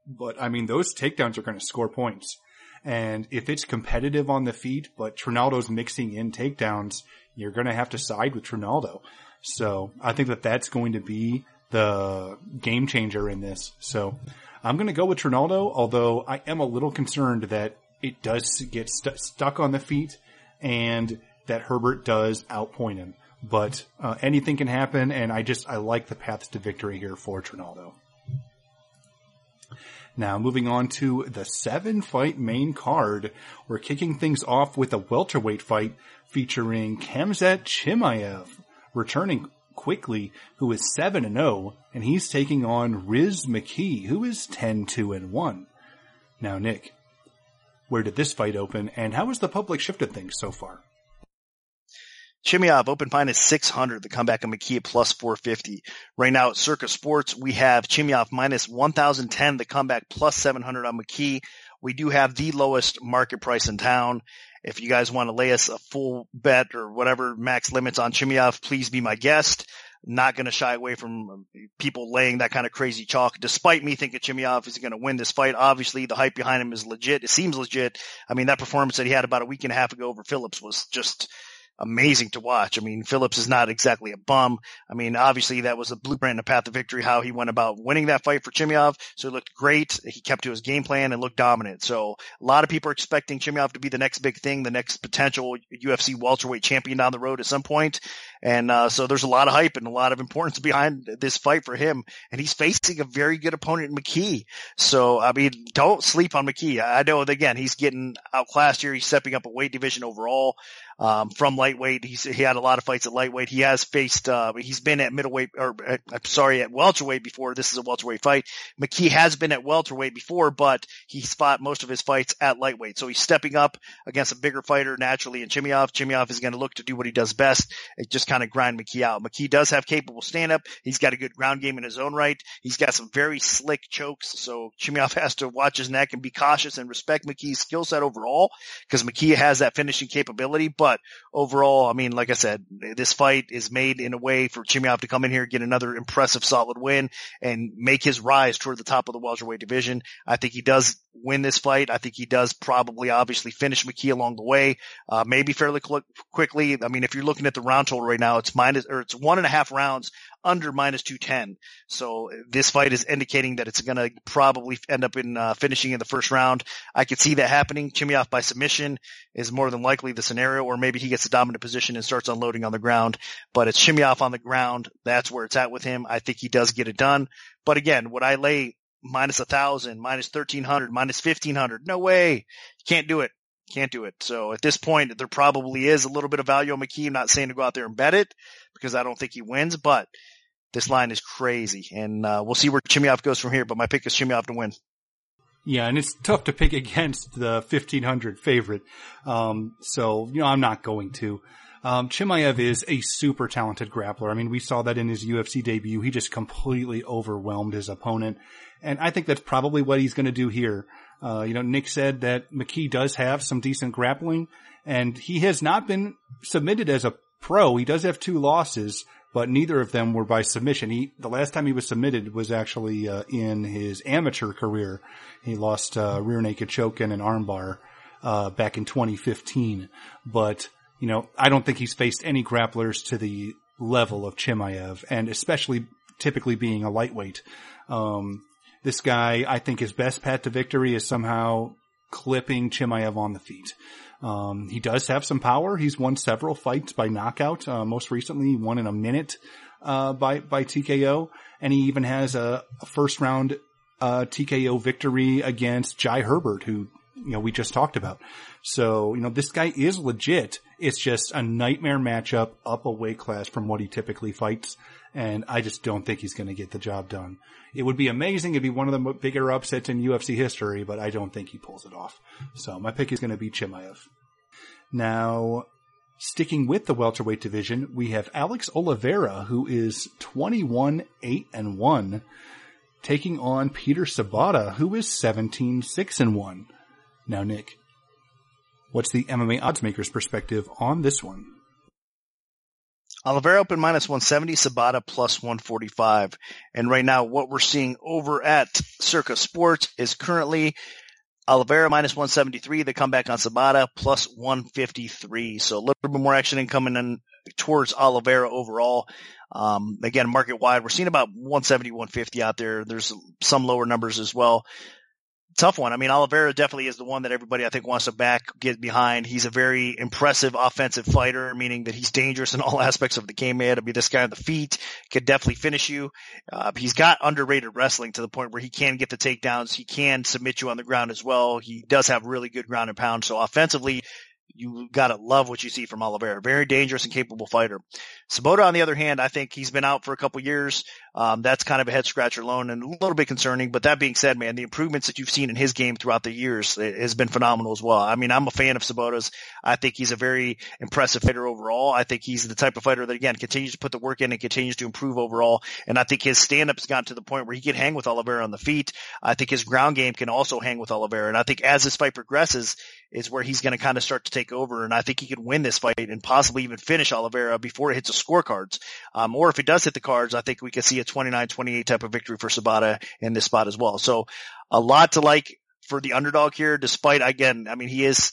but I mean, those takedowns are going to score points. And if it's competitive on the feet, but Trinaldo's mixing in takedowns, you're going to have to side with Trinaldo. So I think that that's going to be the game changer in this. So I'm going to go with Trinaldo, although I am a little concerned that it does get st- stuck on the feet and that Herbert does outpoint him. But uh, anything can happen, and I just I like the paths to victory here for Trinaldo. Now, moving on to the seven fight main card, we're kicking things off with a welterweight fight featuring Khamzat Chimaev returning quickly, who is 7 and 0, and he's taking on Rhys McKee, who is 10 2 and 1. Now, Nick, where did this fight open, and how has the public shifted things so far? Chimaev open fine is 600. The comeback of McKee plus 450. Right now at Circa Sports, we have Chimaev minus 1010. The comeback plus 700 on McKee. We do have the lowest market price in town. If you guys want to lay us a full bet or whatever max limits on Chimaev, please be my guest. Not going to shy away from um, people laying that kind of crazy chalk, despite me thinking Chimaev is going to win this fight. Obviously, the hype behind him is legit. It seems legit. I mean, that performance that he had about a week and a half ago over Phillips was just amazing to watch. I mean, Phillips is not exactly a bum. I mean, obviously that was a blueprint and a path to victory, how he went about winning that fight for Chimaev. So he looked great. He kept to his game plan and looked dominant. So a lot of people are expecting Chimaev to be the next big thing, the next potential UFC welterweight champion down the road at some point. And, uh, so there's a lot of hype and a lot of importance behind this fight for him. And he's facing a very good opponent, McKee. So, I mean, don't sleep on McKee. I know that again, he's getting outclassed here. He's stepping up a weight division overall. Um, from lightweight. He's, he had a lot of fights at lightweight. He has faced, uh, he's been at middleweight or I'm sorry, at welterweight before. This is a welterweight fight. McKee has been at welterweight before, but he fought most of his fights at lightweight. So he's stepping up against a bigger fighter naturally in Chimaev. Chimaev is going to look to do what he does best. It just kind of grind McKee out. McKee does have capable stand up. He's got a good ground game in his own right. He's got some very slick chokes. So Chimaev has to watch his neck and be cautious and respect McKee's skill set overall because McKee has that finishing capability. But overall, I mean, like I said, this fight is made in a way for Chimaev to come in here, get another impressive solid win and make his rise toward the top of the welterweight division. I think he does win this fight. I think he does probably obviously finish McKee along the way, uh, maybe fairly cl- quickly. I mean, if you're looking at the round total right now, it's minus or it's one and a half rounds under minus 210. So this fight is indicating that it's going to probably end up in uh, finishing in the first round. I could see that happening. Chimaev by submission is more than likely the scenario, or maybe he gets a dominant position and starts unloading on the ground. But it's Chimaev on the ground. That's where it's at with him. I think he does get it done. But again, would I lay minus a thousand, minus thirteen hundred, minus fifteen hundred? No way. Can't do it. Can't do it. So at this point, there probably is a little bit of value on McKee. I'm not saying to go out there and bet it because I don't think he wins, but this line is crazy, and uh, we'll see where Chimaev goes from here. But my pick is Chimaev to win. Yeah, and it's tough to pick against the 1500 favorite. Um, so, you know, I'm not going to. Um, Chimaev is a super talented grappler. I mean, we saw that in his UFC debut. He just completely overwhelmed his opponent. And I think that's probably what he's going to do here. Uh, you know, Nick said that McKee does have some decent grappling and he has not been submitted as a pro. He does have two losses, but neither of them were by submission. He, the last time he was submitted was actually, uh, in his amateur career. He lost, uh, rear naked choke and an armbar, uh, back in 2015. But, you know, I don't think he's faced any grapplers to the level of Chimaev and especially typically being a lightweight. Um, this guy, I think his best path to victory is somehow clipping Chimaev on the feet. Um, he does have some power. He's won several fights by knockout. Uh, most recently, he won in a minute uh, by by TKO, and he even has a, a first round uh, TKO victory against Jai Herbert, who you know we just talked about. So you know this guy is legit. It's just a nightmare matchup up a weight class from what he typically fights, and I just don't think he's going to get the job done. It would be amazing. It'd be one of the bigger upsets in UFC history, but I don't think he pulls it off. So my pick is going to be Chimaev. Now, sticking with the welterweight division, we have Alex Oliveira, who is 21, 8 and 1, taking on Peter Sobotta, who is 17, 6 and 1. Now, Nick, what's the MMA oddsmaker's perspective on this one? Oliveira open minus 170, Sobotta plus 145. And right now, what we're seeing over at Circa Sports is currently Oliveira minus 173, the comeback on Sobotta plus 153. So a little bit more action in coming in towards Oliveira overall. Um, again, market wide, we're seeing about 170, 150 out there. There's some lower numbers as well tough one. I mean, Oliveira definitely is the one that everybody I think wants to back, get behind. He's a very impressive offensive fighter, meaning that he's dangerous in all aspects of the game, man. To be this guy on the feet could definitely finish you. Uh, he's got underrated wrestling to the point where he can get the takedowns. He can submit you on the ground as well. He does have really good ground and pound. So offensively, you gotta love what you see from Oliveira. Very dangerous and capable fighter. Sobotta, on the other hand, I think he's been out for a couple years. Um, that's kind of a head scratcher alone and a little bit concerning. But that being said, man, the improvements that you've seen in his game throughout the years has been phenomenal as well. I mean, I'm a fan of Sobotta's. I think he's a very impressive fighter overall. I think he's the type of fighter that again continues to put the work in and continues to improve overall. And I think his stand has gotten to the point where he can hang with Oliveira on the feet. I think his ground game can also hang with Oliveira. And I think as this fight progresses is where he's going to kind of start to take over. And I think he could win this fight and possibly even finish Oliveira before it hits the scorecards. Um, or if it does hit the cards, I think we could see a 29-28 type of victory for Sobotta in this spot as well. So a lot to like for the underdog here, despite again, I mean, he is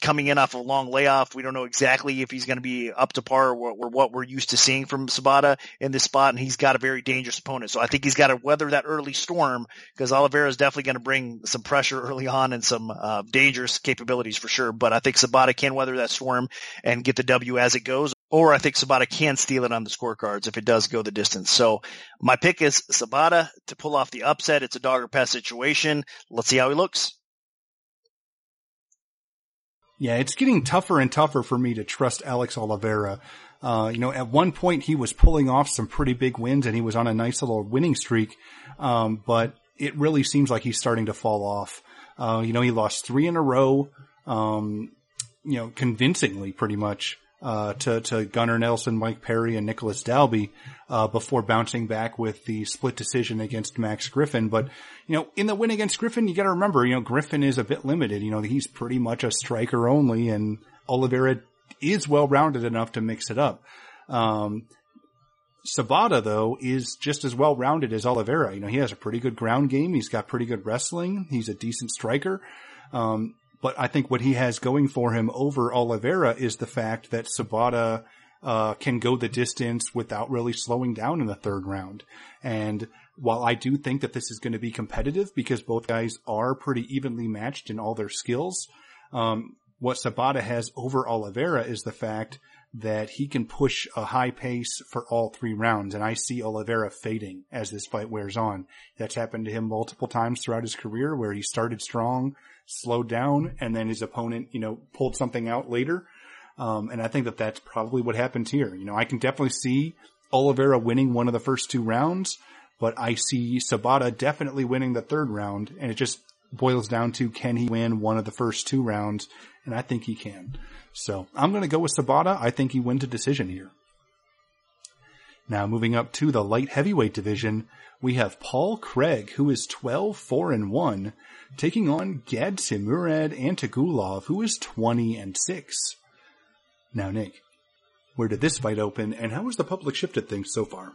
coming in off a long layoff. We don't know exactly if he's going to be up to par or, what we're used to seeing from Sobotta in this spot. And he's got a very dangerous opponent. So I think he's got to weather that early storm because Oliveira is definitely going to bring some pressure early on and some uh, dangerous capabilities for sure. But I think Sobotta can weather that storm and get the W as it goes. Or I think Sobotta can steal it on the scorecards if it does go the distance. So my pick is Sobotta to pull off the upset. It's a dog or pass situation. Let's see how he looks. Yeah, it's getting tougher and tougher for me to trust Alex Oliveira. Uh, you know, at one point he was pulling off some pretty big wins and he was on a nice little winning streak. Um, but it really seems like he's starting to fall off. Uh, you know, he lost three in a row, um, you know, convincingly pretty much uh, to, to Gunnar Nelson, Mike Perry, and Nicholas Dalby, uh, before bouncing back with the split decision against Max Griffin. But, you know, in the win against Griffin, you gotta remember, you know, Griffin is a bit limited. You know, he's pretty much a striker only and Oliveira is well rounded enough to mix it up. Um, Sobotta though is just as well rounded as Oliveira. You know, he has a pretty good ground game. He's got pretty good wrestling. He's a decent striker. Um, but I think what he has going for him over Oliveira is the fact that Sobotta uh, can go the distance without really slowing down in the third round. And while I do think that this is going to be competitive because both guys are pretty evenly matched in all their skills, um, what Sobotta has over Oliveira is the fact that he can push a high pace for all three rounds. And I see Oliveira fading as this fight wears on. That's happened to him multiple times throughout his career where he started strong, slowed down, and then his opponent, you know, pulled something out later. Um, and I think that that's probably what happens here. You know, I can definitely see Oliveira winning one of the first two rounds, but I see Sobotta definitely winning the third round. And it just boils down to can he win one of the first two rounds? And I think he can. So I'm going to go with Sobotta. I think he wins a decision here. Now moving up to the light heavyweight division, we have Paul Craig, who is 12, 4 and 1, taking on Gadzhimurad Antigulov, who is 20 and 6. Now, Nick, where did this fight open, and how has the public shifted things so far?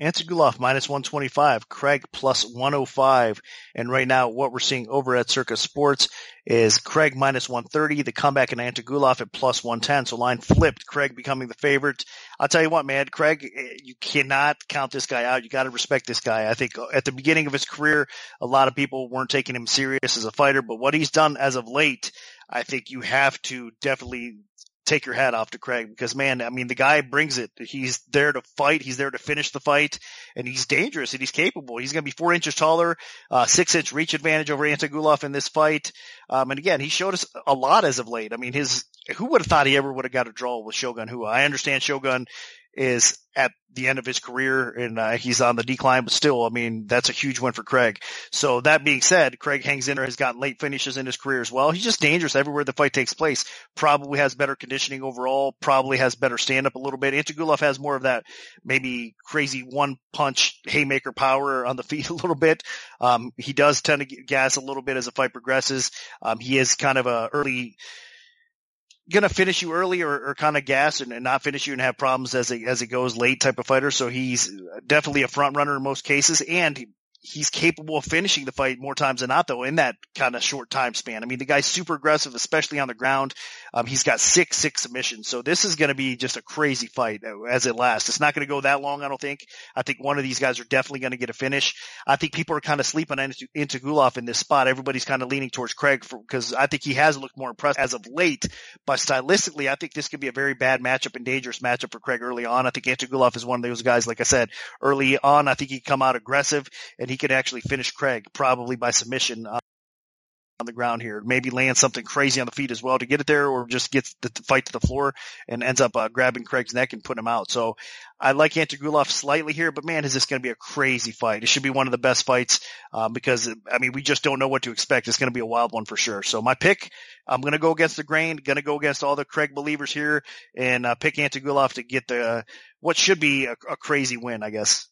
Antigulov minus 125, Craig plus 105. And right now, what we're seeing over at Circa Sports is Craig minus 130, the comeback in Antigulov at plus 110. So line flipped, Craig becoming the favorite. I'll tell you what, man, Craig, eh, you cannot count this guy out. You got to respect this guy. I think at the beginning of his career, a lot of people weren't taking him serious as a fighter, but what he's done as of late, I think you have to definitely take your hat off to Craig because man, I mean, the guy brings it. He's there to fight. He's there to finish the fight and he's dangerous and he's capable. He's going to be four inches taller, uh, six inch reach advantage over Antigulov in this fight. Um, and again, he showed us a lot as of late. I mean, his, who would have thought he ever would have got a draw with Shogun Rua? I understand Shogun is at the end of his career and uh, he's on the decline, but still, I mean, that's a huge win for Craig. So that being said, Craig hangs in there, has gotten late finishes in his career as well. He's just dangerous everywhere the fight takes place. Probably has better conditioning overall, probably has better stand up a little bit. Antigulov has more of that maybe crazy one punch haymaker power on the feet a little bit. Um, he does tend to gas a little bit as the fight progresses. Um, he is kind of a early, going to finish you early or, or kind of gas and, and, not finish you and have problems as it, as it goes late type of fighter. So he's definitely a front runner in most cases. And he, he's capable of finishing the fight more times than not though in that kind of short time span. I mean, the guy's super aggressive, especially on the ground. Um, he's got six, six submissions. So this is going to be just a crazy fight as it lasts. It's not going to go that long. I don't think. I think one of these guys are definitely going to get a finish. I think people are kind of sleeping into, into Gulov in this spot. Everybody's kind of leaning towards Craig because I think he has looked more impressive as of late. But stylistically, I think this could be a very bad matchup and dangerous matchup for Craig early on. I think Antigulov is one of those guys, like I said, early on, I think he come out aggressive and he could actually finish Craig probably by submission. On the ground here. Maybe land something crazy on the feet as well to get it there, or just gets the fight to the floor and ends up uh, grabbing Craig's neck and putting him out. So I like Antigulov slightly here, but man, is this going to be a crazy fight? It should be one of the best fights um, because I mean we just don't know what to expect. It's going to be a wild one for sure. So my pick, I'm going to go against the grain, going to go against all the Craig believers here, and uh, pick Antigulov to get the what should be a, a crazy win, I guess.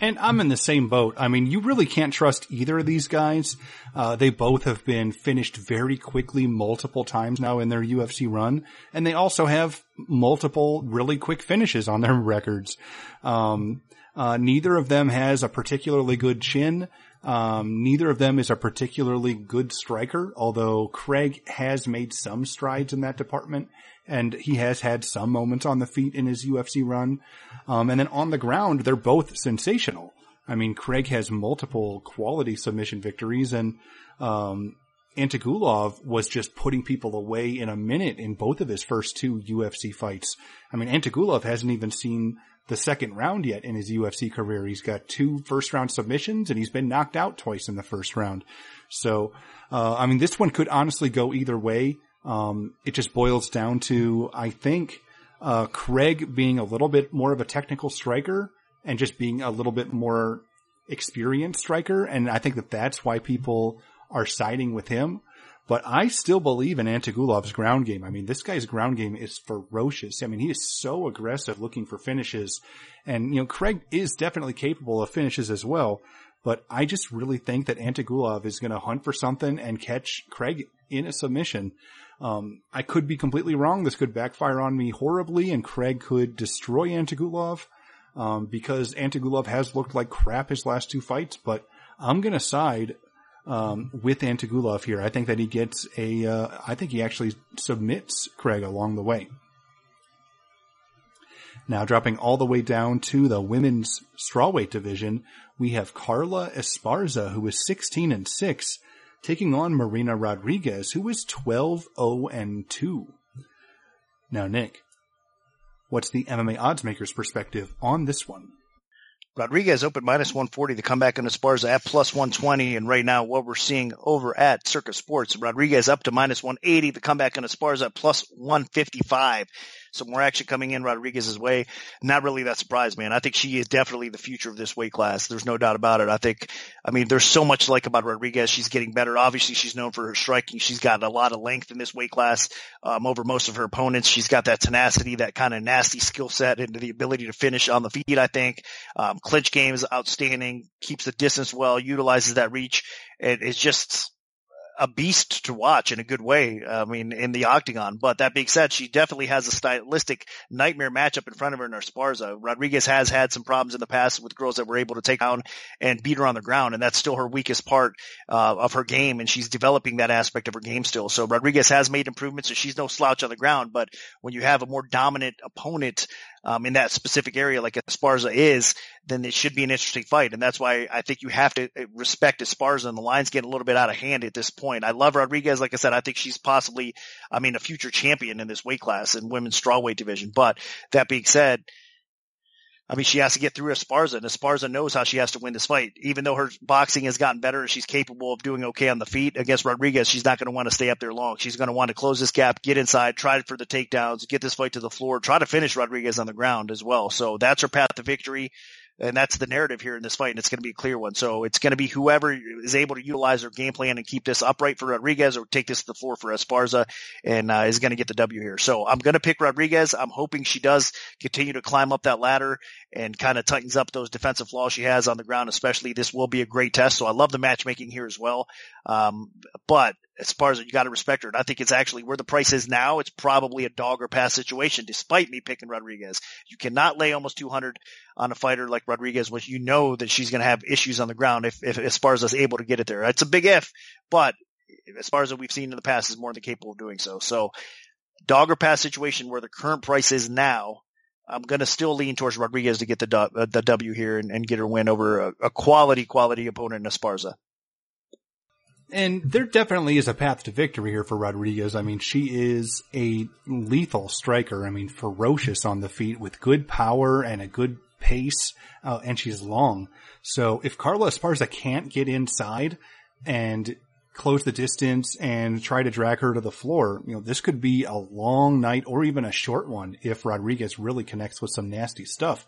And I'm in the same boat. I mean, you really can't trust either of these guys. Uh, they both have been finished very quickly multiple times now in their UFC run. And they also have multiple really quick finishes on their records. Um, uh, neither of them has a particularly good chin. Um, neither of them is a particularly good striker, although Craig has made some strides in that department and he has had some moments on the feet in his UFC run. Um, and then on the ground, they're both sensational. I mean, Craig has multiple quality submission victories and, um, Antigulov was just putting people away in a minute in both of his first two UFC fights. I mean, Antigulov hasn't even seen the second round yet in his UFC career. He's got two first round submissions and he's been knocked out twice in the first round. So, uh, I mean, this one could honestly go either way. Um, it just boils down to, I think, uh, Craig being a little bit more of a technical striker and just being a little bit more experienced striker. And I think that that's why people are siding with him. But I still believe in Antigulov's ground game. I mean, this guy's ground game is ferocious. I mean, he is so aggressive looking for finishes. And, you know, Craig is definitely capable of finishes as well. But I just really think that Antigulov is going to hunt for something and catch Craig in a submission. Um, I could be completely wrong. This could backfire on me horribly and Craig could destroy Antigulov. Um, because Antigulov has looked like crap his last two fights, but I'm going to side um, with Antigulov here. I think that he gets a. Uh, I think he actually submits Craig along the way. Now dropping all the way down to the women's strawweight division, we have Carla Esparza, who is 16 and 6, taking on Marina Rodriguez, who is 12 0 and 2. Now, Nick, what's the MMA odds makers perspective on this one? Rodriguez opened minus 140. to The comeback on Esparza at plus 120. And right now, what we're seeing over at Circa Sports, Rodriguez up to minus 180. to The comeback on Esparza at plus 155 some more action coming in Rodriguez's way. Not really that surprised, man. I think she is definitely the future of this weight class. There's no doubt about it. I think, I mean, there's so much like about Rodriguez. She's getting better. Obviously, she's known for her striking. She's got a lot of length in this weight class um, over most of her opponents. She's got that tenacity, that kind of nasty skill set, and the ability to finish on the feet. I think um, clinch game is outstanding. Keeps the distance well. Utilizes that reach. It, it's just a beast to watch in a good way. I mean, in the octagon. But that being said, she definitely has a stylistic nightmare matchup in front of her in Esparza. Rodriguez has had some problems in the past with girls that were able to take down and beat her on the ground, and that's still her weakest part uh, of her game, and she's developing that aspect of her game still. So Rodriguez has made improvements, and she's no slouch on the ground. But when you have a more dominant opponent um, in that specific area like Esparza is, then it should be an interesting fight. And that's why I think you have to uh, respect Esparza and the line's getting a little bit out of hand at this point. I love Rodriguez. Like I said, I think she's possibly, I mean, a future champion in this weight class in women's strawweight division. But that being said, I mean, she has to get through Esparza, and Esparza knows how she has to win this fight. Even though her boxing has gotten better, she's capable of doing okay on the feet against Rodriguez. She's not going to want to stay up there long. She's going to want to close this gap, get inside, try for the takedowns, get this fight to the floor, try to finish Rodriguez on the ground as well. So that's her path to victory. And that's the narrative here in this fight, and it's going to be a clear one. So it's going to be whoever is able to utilize their game plan and keep this upright for Rodriguez or take this to the floor for Esparza and uh, is going to get the W here. So I'm going to pick Rodriguez. I'm hoping she does continue to climb up that ladder and kind of tightens up those defensive flaws she has on the ground, especially this will be a great test. So I love the matchmaking here as well. Um, but as far as you got to respect her. And I think it's actually where the price is now. It's probably a dog or pass situation, despite me picking Rodriguez. You cannot lay almost 200 on a fighter like Rodriguez, which you know that she's going to have issues on the ground if, if Esparza is able to get it there. It's a big if, but as far as we've seen in the past, is more than capable of doing so. So dog or pass situation where the current price is now. I'm going to still lean towards Rodriguez to get the, uh, the W here and, and get her win over a, a quality, quality opponent in Esparza. And there definitely is a path to victory here for Rodriguez. I mean, she is a lethal striker. I mean, ferocious on the feet with good power and a good pace, uh, and she's long. So if Carla Esparza can't get inside and close the distance and try to drag her to the floor, you know, this could be a long night or even a short one if Rodriguez really connects with some nasty stuff.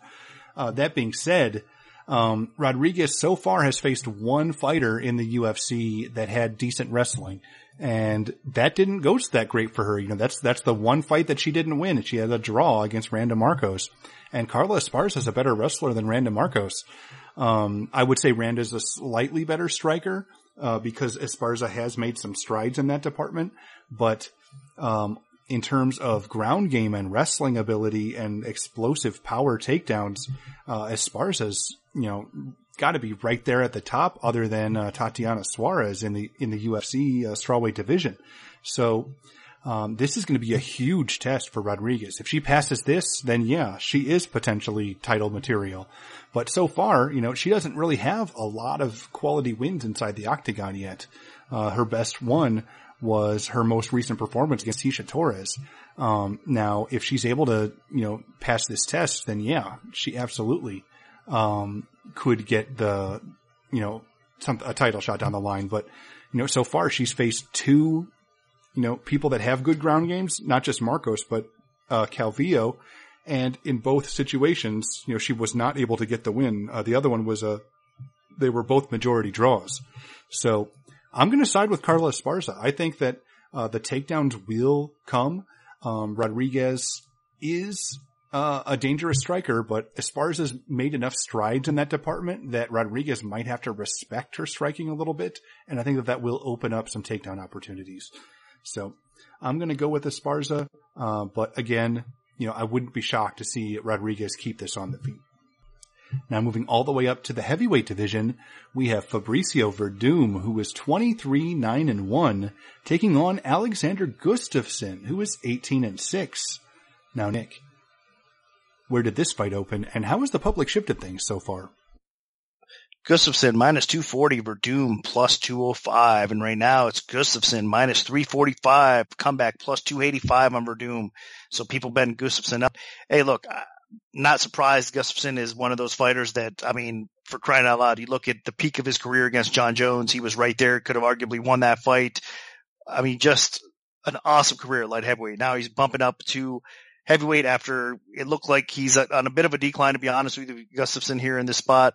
Uh, that being said, um, Rodriguez so far has faced one fighter in the UFC that had decent wrestling. And that didn't go that great for her. You know, that's, that's the one fight that she didn't win. She had a draw against Randa Markos. And Carla Esparza is a better wrestler than Randa Markos. Um, I would say Randa Randa's a slightly better striker, uh, because Esparza has made some strides in that department. But, um, in terms of ground game and wrestling ability and explosive power takedowns, uh, Esparza's, you know, got to be right there at the top other than uh, Tatiana Suarez in the, in the UFC uh, strawweight division. So, um, this is going to be a huge test for Rodriguez. If she passes this, then yeah, she is potentially title material. But so far, you know, she doesn't really have a lot of quality wins inside the octagon yet. Uh, her best one was her most recent performance against Tecia Torres. Um, now, if she's able to, you know, pass this test, then yeah, she absolutely, um, could get the, you know, some, a title shot down the line. But, you know, so far she's faced two, you know, people that have good ground games, not just Markos, but, uh, Calvillo. And in both situations, you know, she was not able to get the win. Uh, the other one was a, they were both majority draws. So I'm going to side with Carla Esparza. I think that, uh, the takedowns will come. Um, Rodriguez is uh, a dangerous striker, but Esparza's made enough strides in that department that Rodriguez might have to respect her striking a little bit, and I think that that will open up some takedown opportunities. So I'm going to go with Esparza, uh, but again, you know, I wouldn't be shocked to see Rodriguez keep this on the feet. Now moving all the way up to the heavyweight division, we have Fabricio Werdum, who is 23, 9 and 1, taking on Alexander Gustafsson, who is 18 and 6. Now Nick, where did this fight open and how has the public shifted things so far? Gustafsson minus 240, Werdum plus 205. And right now it's Gustafsson minus 345, comeback plus 285 on Werdum. So people betting Gustafsson up. Hey, look, not surprised Gustafsson is one of those fighters that, I mean, for crying out loud, you look at the peak of his career against Jon Jones. He was right there, could have arguably won that fight. I mean, just an awesome career at light heavyweight. Now he's bumping up to heavyweight after it looked like he's on a bit of a decline, to be honest with you, Gustafsson here in this spot.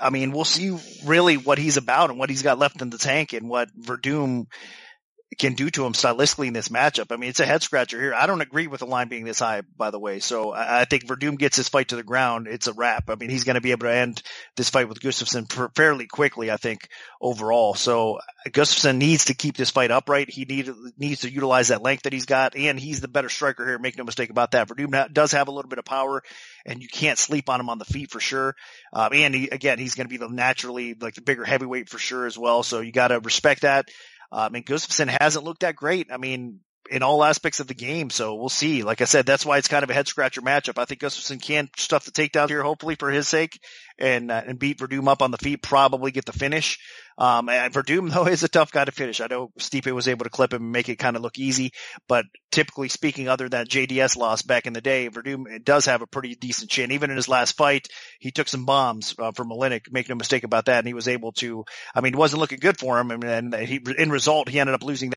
I mean, we'll see really what he's about and what he's got left in the tank and what Werdum can do to him stylistically in this matchup. I mean, it's a head scratcher here. I don't agree with the line being this high, by the way. So I, I think Werdum gets his fight to the ground. It's a wrap. I mean, he's going to be able to end this fight with Gustafsson fairly quickly, I think, overall. So Gustafsson needs to keep this fight upright. He need, needs to utilize that length that he's got, and he's the better striker here. Make no mistake about that. Werdum does have a little bit of power, and you can't sleep on him on the feet for sure. Um, and he, again, he's going to be the naturally like the bigger heavyweight for sure as well. So you got to respect that. Um, I mean, Gustafsson hasn't looked that great. I mean, in all aspects of the game. So we'll see. Like I said, that's why it's kind of a head scratcher matchup. I think Gustafsson can stuff the takedown here, hopefully for his sake, and uh, and beat Werdum up on the feet, probably get the finish. Um, and Werdum though is a tough guy to finish. I know Stipe was able to clip him and make it kind of look easy, but typically speaking, other than JDS loss back in the day, Werdum does have a pretty decent chin. Even in his last fight, he took some bombs uh, from Oleinik. Make no mistake about that, and he was able to. I mean, it wasn't looking good for him, and, and he, in result, he ended up losing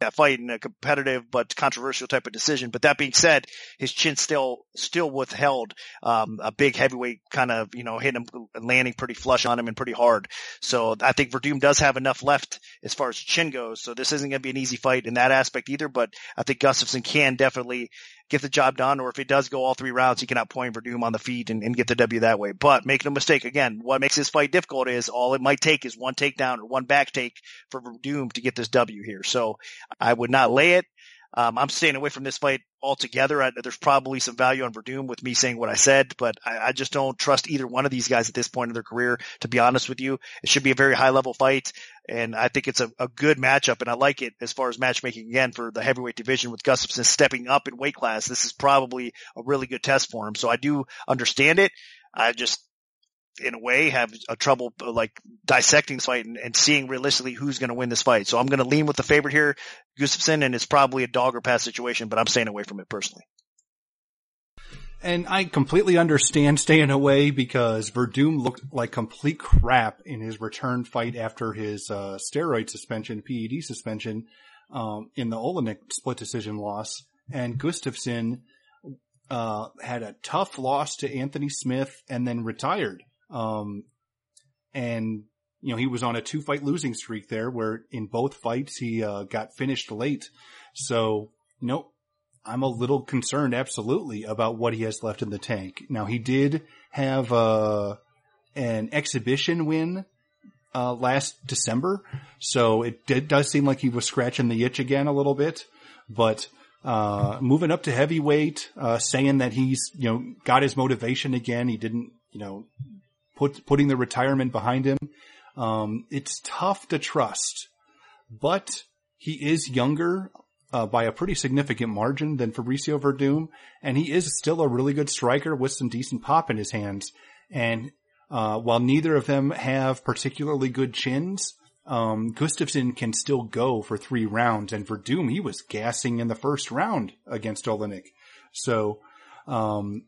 that fight in a competitive but controversial type of decision. But that being said, his chin still still withheld um, a big heavyweight kind of you know hitting him, landing pretty flush on him and pretty hard. So I think Werdum does have enough left as far as chin goes. So this isn't going to be an easy fight in that aspect either. But I think Gustafsson can definitely get the job done, or if it does go all three rounds, he can outpoint Werdum on the feet and, and, get the W that way. But make no mistake, again, what makes this fight difficult is all it might take is one takedown or one back take for Werdum to get this W here. So I would not lay it. Um, I'm staying away from this fight altogether. I, there's probably some value on Werdum with me saying what I said, but I, I, just don't trust either one of these guys at this point in their career. To be honest with you, it should be a very high level fight, and I think it's a, a good matchup, and I like it as far as matchmaking again for the heavyweight division with Gustafsson stepping up in weight class. This is probably a really good test for him, so I do understand it. I just in a way have a trouble like dissecting this fight and, and seeing realistically who's going to win this fight. So I'm going to lean with the favorite here, Gustafsson, and it's probably a dog or pass situation, but I'm staying away from it personally. And I completely understand staying away because Werdum looked like complete crap in his return fight after his uh, steroid suspension, PED suspension, um, in the Oleinik split decision loss. And Gustafsson uh, had a tough loss to Anthony Smith and then retired. Um, and you know, he was on a two fight losing streak there where in both fights he, uh, got finished late. So, you know, I'm a little concerned absolutely about what he has left in the tank. Now he did have, uh, an exhibition win, uh, last December. So it did, does seem like he was scratching the itch again a little bit, but, uh, moving up to heavyweight, uh, saying that he's, you know, got his motivation again. He didn't, you know, put, putting the retirement behind him. Um, it's tough to trust, but he is younger uh, by a pretty significant margin than Fabricio Werdum, and he is still a really good striker with some decent pop in his hands. And uh, while neither of them have particularly good chins, um, Gustafsson can still go for three rounds. And Werdum, he was gassing in the first round against Oleinik. So, um,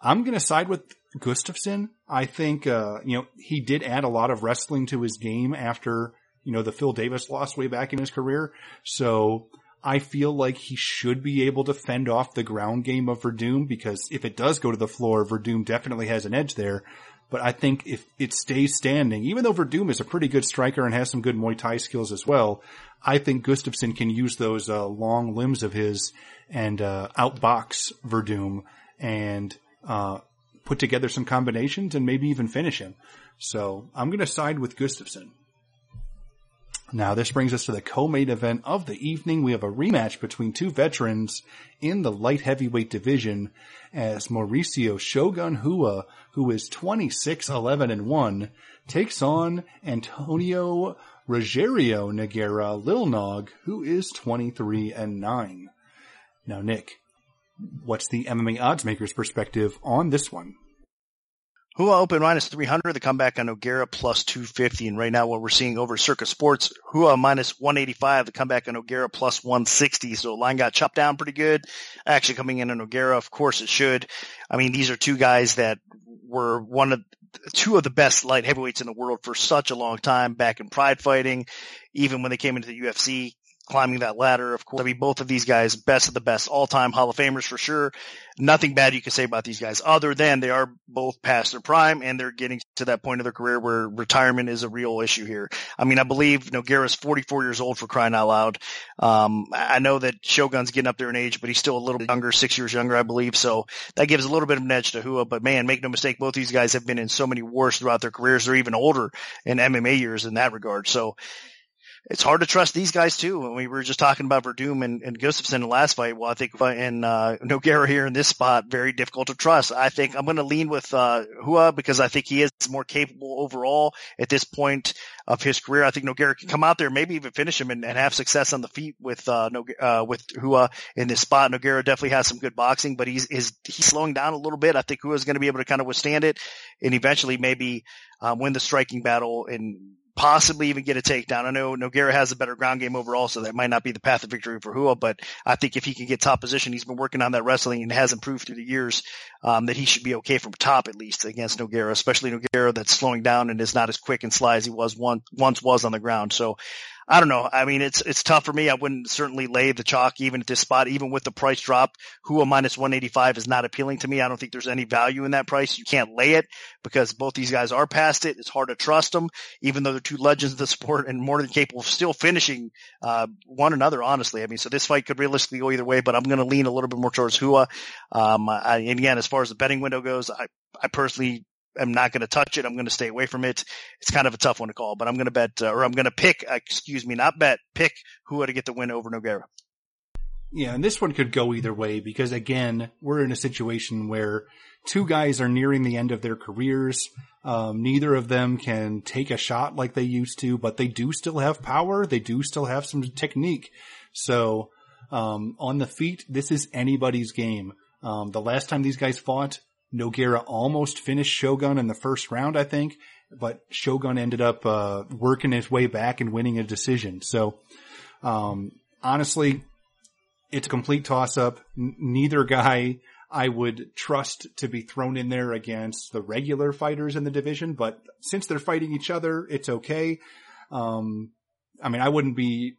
I'm to side with Gustafsson. I think, uh, you know, he did add a lot of wrestling to his game after, you know, the Phil Davis loss way back in his career. So I feel like he should be able to fend off the ground game of Werdum because if it does go to the floor, Werdum definitely has an edge there. But I think if it stays standing, even though Werdum is a pretty good striker and has some good Muay Thai skills as well, I think Gustafsson can use those uh, long limbs of his and uh, outbox Werdum and uh, put together some combinations and maybe even finish him. So I'm going to side with Gustafsson. Now this brings us to the co-main event of the evening. We have a rematch between two veterans in the light heavyweight division as Mauricio Shogun Rua, who is 26, 11 and 1, takes on Antonio Rogerio Nogueira Lil Nog, who is 23 and 9. Now Nick, what's the MMA odds makers perspective on this one? Rua open minus 300, the comeback on Nogueira plus 250. And right now what we're seeing over Circa Sports, Rua minus 185, the comeback on Nogueira plus 160. So line got chopped down pretty good. Actually coming in on Nogueira, of course it should. I mean, these are two guys that were one of two of the best light heavyweights in the world for such a long time back in pride fighting. Even when they came into the UFC, climbing that ladder. Of course, I mean, both of these guys, best of the best, all time Hall of Famers for sure. Nothing bad you can say about these guys other than they are both past their prime and they're getting to that point of their career where retirement is a real issue here. I mean, I believe Nogueira's 44 years old for crying out loud. Um, I know that Shogun's getting up there in age, but he's still a little younger, six years younger, I believe. So that gives a little bit of an edge to Rua. But man, make no mistake, both these guys have been in so many wars throughout their careers. They're even older in MMA years in that regard. So, it's hard to trust these guys too. When we were just talking about Werdum and, and Gustafsson in the last fight, well, I think in uh, Nogueira here in this spot, very difficult to trust. I think I'm going to lean with uh, Rua because I think he is more capable overall at this point of his career. I think Nogueira can come out there, maybe even finish him and, and have success on the feet with uh, uh, with Rua in this spot. Nogueira definitely has some good boxing, but he's is he's slowing down a little bit. I think Rua is going to be able to kind of withstand it and eventually maybe um, win the striking battle and possibly even get a takedown. I know Nogueira has a better ground game overall, so that might not be the path of victory for Rua, but I think if he can get top position, he's been working on that wrestling and has improved through the years, um, that he should be okay from top at least against Nogueira, especially Nogueira that's slowing down and is not as quick and sly as he was once was on the ground. So I don't know. I mean, it's it's tough for me. I wouldn't certainly lay the chalk even at this spot, even with the price drop. Rua minus 185 is not appealing to me. I don't think there's any value in that price. You can't lay it because both these guys are past it. It's hard to trust them, even though they're two legends of the sport and more than capable of still finishing uh, one another. Honestly, I mean, so this fight could realistically go either way, but I'm going to lean a little bit more towards Rua. Um, I, and again, as far as the betting window goes, I I personally am not going to touch it. I'm going to stay away from it. It's kind of a tough one to call, but I'm going to bet, uh, or I'm going to pick, uh, excuse me, not bet, pick who to get the win over Nogueira. Yeah, and this one could go either way because again, we're in a situation where two guys are nearing the end of their careers. Um, neither of them can take a shot like they used to, but they do still have power. They do still have some technique. So, um, on the feet, this is anybody's game. Um, the last time these guys fought, Nogueira almost finished Shogun in the first round, I think, but Shogun ended up uh, working his way back and winning a decision. So, um, honestly, it's a complete toss up. N- neither guy I would trust to be thrown in there against the regular fighters in the division, but since they're fighting each other, it's okay. Um, I mean, I wouldn't be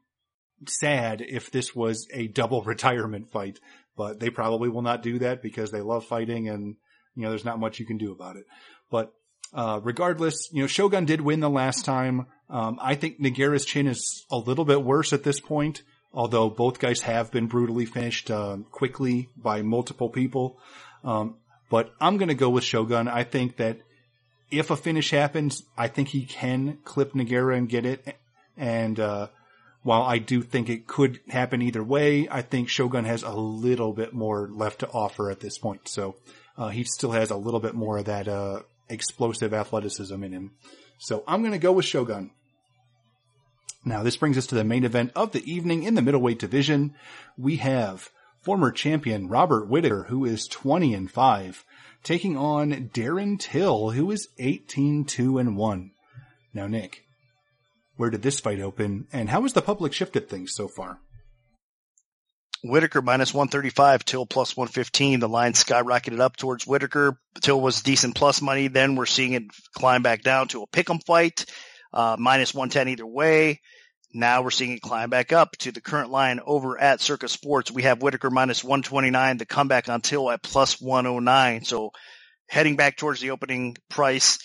sad if this was a double retirement fight, but they probably will not do that because they love fighting and you know, there's not much you can do about it. But uh, regardless, you know, Shogun did win the last time. Um, I think Nogueira's chin is a little bit worse at this point, although both guys have been brutally finished uh, quickly by multiple people. Um, but I'm going to go with Shogun. I think that if a finish happens, I think he can clip Nogueira and get it. And uh, while I do think it could happen either way, I think Shogun has a little bit more left to offer at this point. So uh, he still has a little bit more of that uh, explosive athleticism in him. So I'm going to go with Shogun. Now this brings us to the main event of the evening in the middleweight division. We have former champion Robert Whitaker, who is 20 and 5, taking on Darren Till, who is 18-2 and 1. Now, Nick, where did this fight open, and how has the public shifted things so far? Whitaker minus 135, Till plus 115. The line skyrocketed up towards Whitaker. Till was decent plus money. Then we're seeing it climb back down to a pick'em fight, uh, minus 110 either way. Now we're seeing it climb back up to the current line over at Circa Sports. We have Whitaker minus 129, the comeback on Till at plus 109. So heading back towards the opening price.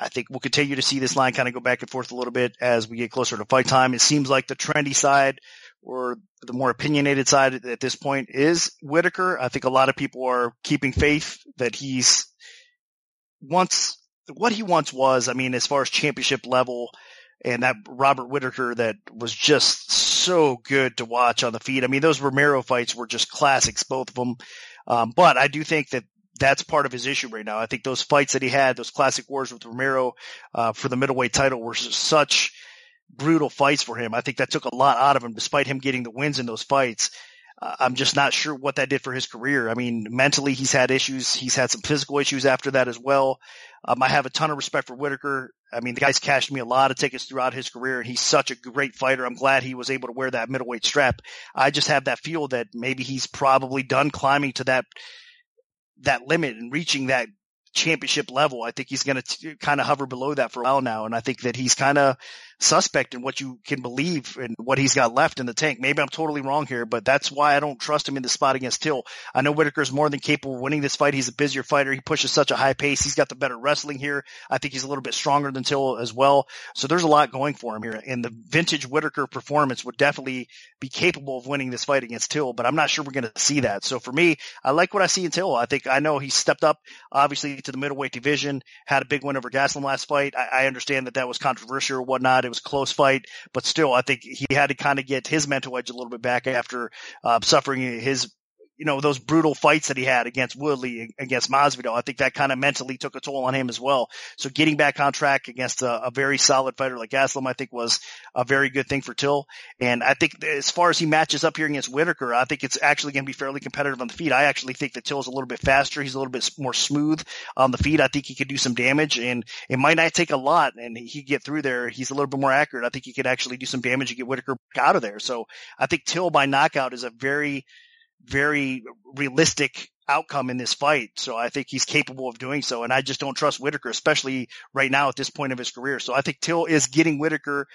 I think we'll continue to see this line kind of go back and forth a little bit as we get closer to fight time. It seems like the trendy side or the more opinionated side at this point is Whitaker. I think a lot of people are keeping faith that he's once what he once was. I mean, as far as championship level and that Robert Whitaker that was just so good to watch on the feet. I mean, those Romero fights were just classics, both of them. Um, but I do think that that's part of his issue right now. I think those fights that he had, those classic wars with Romero, uh, for the middleweight title were such brutal fights for him. I think that took a lot out of him, despite him getting the wins in those fights. Uh, I'm just not sure what that did for his career. I mean, mentally, he's had issues. He's had some physical issues after that as well. Um, I have a ton of respect for Whitaker. I mean, the guy's cashed me a lot of tickets throughout his career, and he's such a great fighter. I'm glad he was able to wear that middleweight strap. I just have that feel that maybe he's probably done climbing to that that limit and reaching that championship level. I think he's going to kind of hover below that for a while now. And I think that he's kind of suspect in what you can believe and what he's got left in the tank. Maybe I'm totally wrong here, but that's why I don't trust him in the spot against Till. I know Whittaker's more than capable of winning this fight. He's a busier fighter. He pushes such a high pace. He's got the better wrestling here. I think he's a little bit stronger than Till as well. So there's a lot going for him here. And the vintage Whittaker performance would definitely be capable of winning this fight against Till, but I'm not sure we're going to see that. So for me, I like what I see in Till. I think I know he stepped up obviously to the middleweight division, had a big win over Gastelum last fight. I, I understand that that was controversial or whatnot. It was a close fight, but still, I think he had to kind of get his mental edge a little bit back after uh, suffering his you know, those brutal fights that he had against Woodley, against Masvidal. I think that kind of mentally took a toll on him as well. So getting back on track against a, a, very solid fighter like Gastelum, I think was a very good thing for Till. And I think as far as he matches up here against Whittaker, I think it's actually going to be fairly competitive on the feet. I actually think that is a little bit faster. He's a little bit more smooth on the feet. I think he could do some damage and it might not take a lot and he get through there. He's a little bit more accurate. I think he could actually do some damage and get Whittaker out of there. So I think Till by knockout is a very very realistic outcome in this fight. So I think he's capable of doing so. And I just don't trust Whittaker, especially right now at this point of his career. So I think Till is getting Whittaker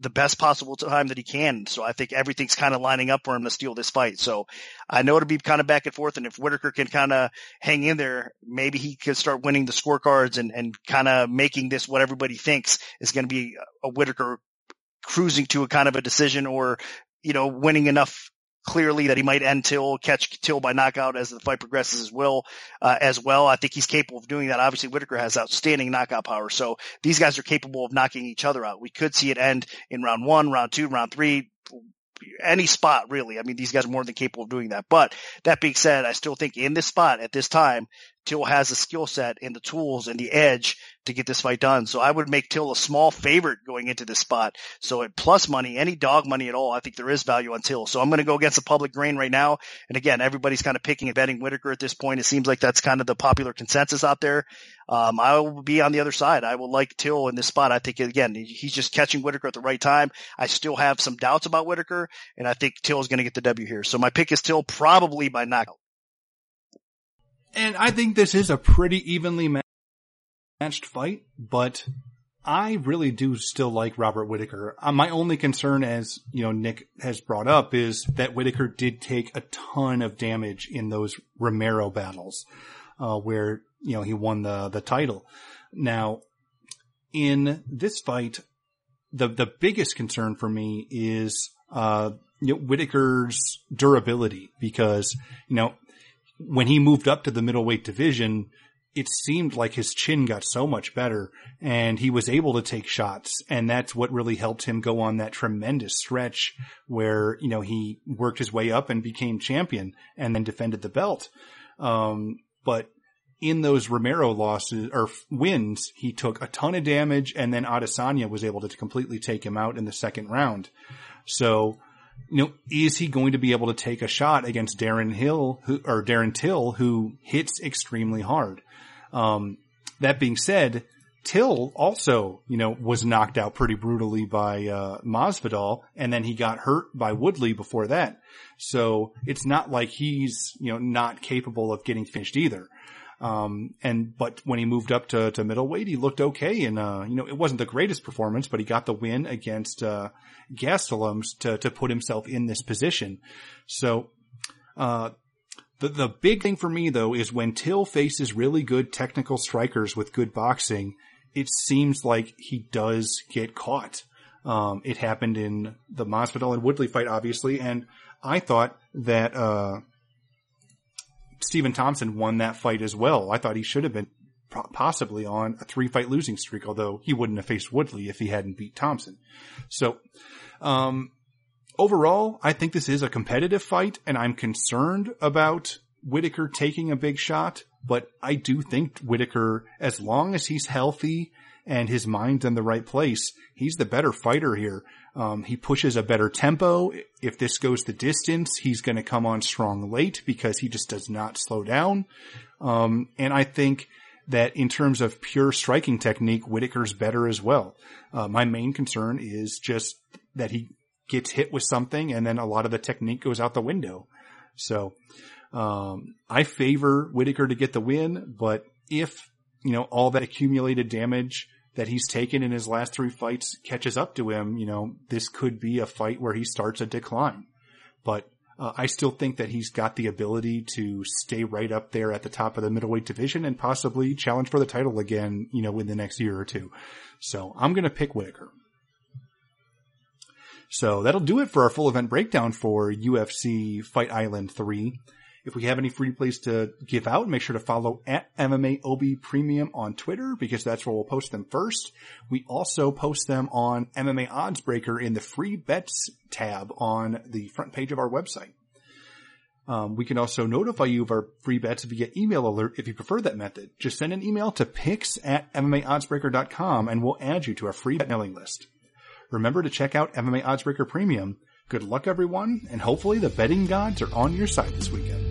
the best possible time that he can. So I think everything's kind of lining up for him to steal this fight. So I know it'll be kind of back and forth. And if Whittaker can kind of hang in there, maybe he could start winning the scorecards and, and kind of making this what everybody thinks is going to be a Whittaker cruising to a kind of a decision or, you know, winning enough clearly that he might end Till, catch Till by knockout as the fight progresses as well. Uh, as well, I think he's capable of doing that. Obviously, Whittaker has outstanding knockout power, so these guys are capable of knocking each other out. We could see it end in round one, round two, round three. Any spot really. I mean, these guys are more than capable of doing that. But that being said, I still think in this spot at this time, Till has the skill set and the tools and the edge to get this fight done. So I would make Till a small favorite going into this spot. So at plus money, any dog money at all, I think there is value on Till. So I'm going to go against the public grain right now. And again, everybody's kind of picking and betting Whittaker at this point. It seems like that's kind of the popular consensus out there. Um, I will be on the other side. I will like Till in this spot. I think again, he's just catching Whittaker at the right time. I still have some doubts about Whittaker and I think Till is going to get the W here. So my pick is Till probably by knockout. And I think this is a pretty evenly matched fight, but I really do still like Robert Whittaker. Uh, my only concern, as you know, Nick has brought up, is that Whittaker did take a ton of damage in those Romero battles, uh, where you know he won the the title. Now, in this fight, the the biggest concern for me is uh, you know, Whittaker's durability because you know when he moved up to the middleweight division, it seemed like his chin got so much better and he was able to take shots. And that's what really helped him go on that tremendous stretch where, you know, he worked his way up and became champion and then defended the belt. Um, but in those Romero losses or wins, he took a ton of damage and then Adesanya was able to completely take him out in the second round. So you know, is he going to be able to take a shot against Darren Hill who, or Darren Till who hits extremely hard? Um, that being said, Till also, you know, was knocked out pretty brutally by, uh, Masvidal and then he got hurt by Woodley before that. So it's not like he's, you know, not capable of getting finished either. Um, and, but when he moved up to, to middleweight, he looked okay. And, uh, you know, it wasn't the greatest performance, but he got the win against, uh, Gastelum to, to put himself in this position. So, uh, the, the big thing for me though is when Till faces really good technical strikers with good boxing, it seems like he does get caught. Um, it happened in the Masvidal and Woodley fight, obviously, and I thought that, uh, Stephen Thompson won that fight as well. I thought he should have been possibly on a three fight losing streak, although he wouldn't have faced Woodley if he hadn't beat Thompson. So, um, overall, I think this is a competitive fight and I'm concerned about Whittaker taking a big shot, but I do think Whittaker, as long as he's healthy and his mind's in the right place, he's the better fighter here. Um, he pushes a better tempo. If this goes the distance, he's going to come on strong late because he just does not slow down. Um, and I think that in terms of pure striking technique, Whittaker's better as well. Uh, my main concern is just that he gets hit with something and then a lot of the technique goes out the window. So, um, I favor Whittaker to get the win, but if, you know, all that accumulated damage that he's taken in his last three fights catches up to him, you know, this could be a fight where he starts a decline. But uh, I still think that he's got the ability to stay right up there at the top of the middleweight division and possibly challenge for the title again, you know, in the next year or two. So I'm going to pick Whittaker. So that'll do it for our full event breakdown for UFC Fight Island 3. If we have any free plays to give out, make sure to follow at MMA OB Premium on Twitter because that's where we'll post them first. We also post them on MMA Oddsbreaker in the free bets tab on the front page of our website. Um, we can also notify you of our free bets via email alert if you prefer that method. Just send an email to picks at MMAoddsbreaker.com and we'll add you to our free bet mailing list. Remember to check out MMA Oddsbreaker Premium. Good luck everyone, and hopefully the betting gods are on your side this weekend.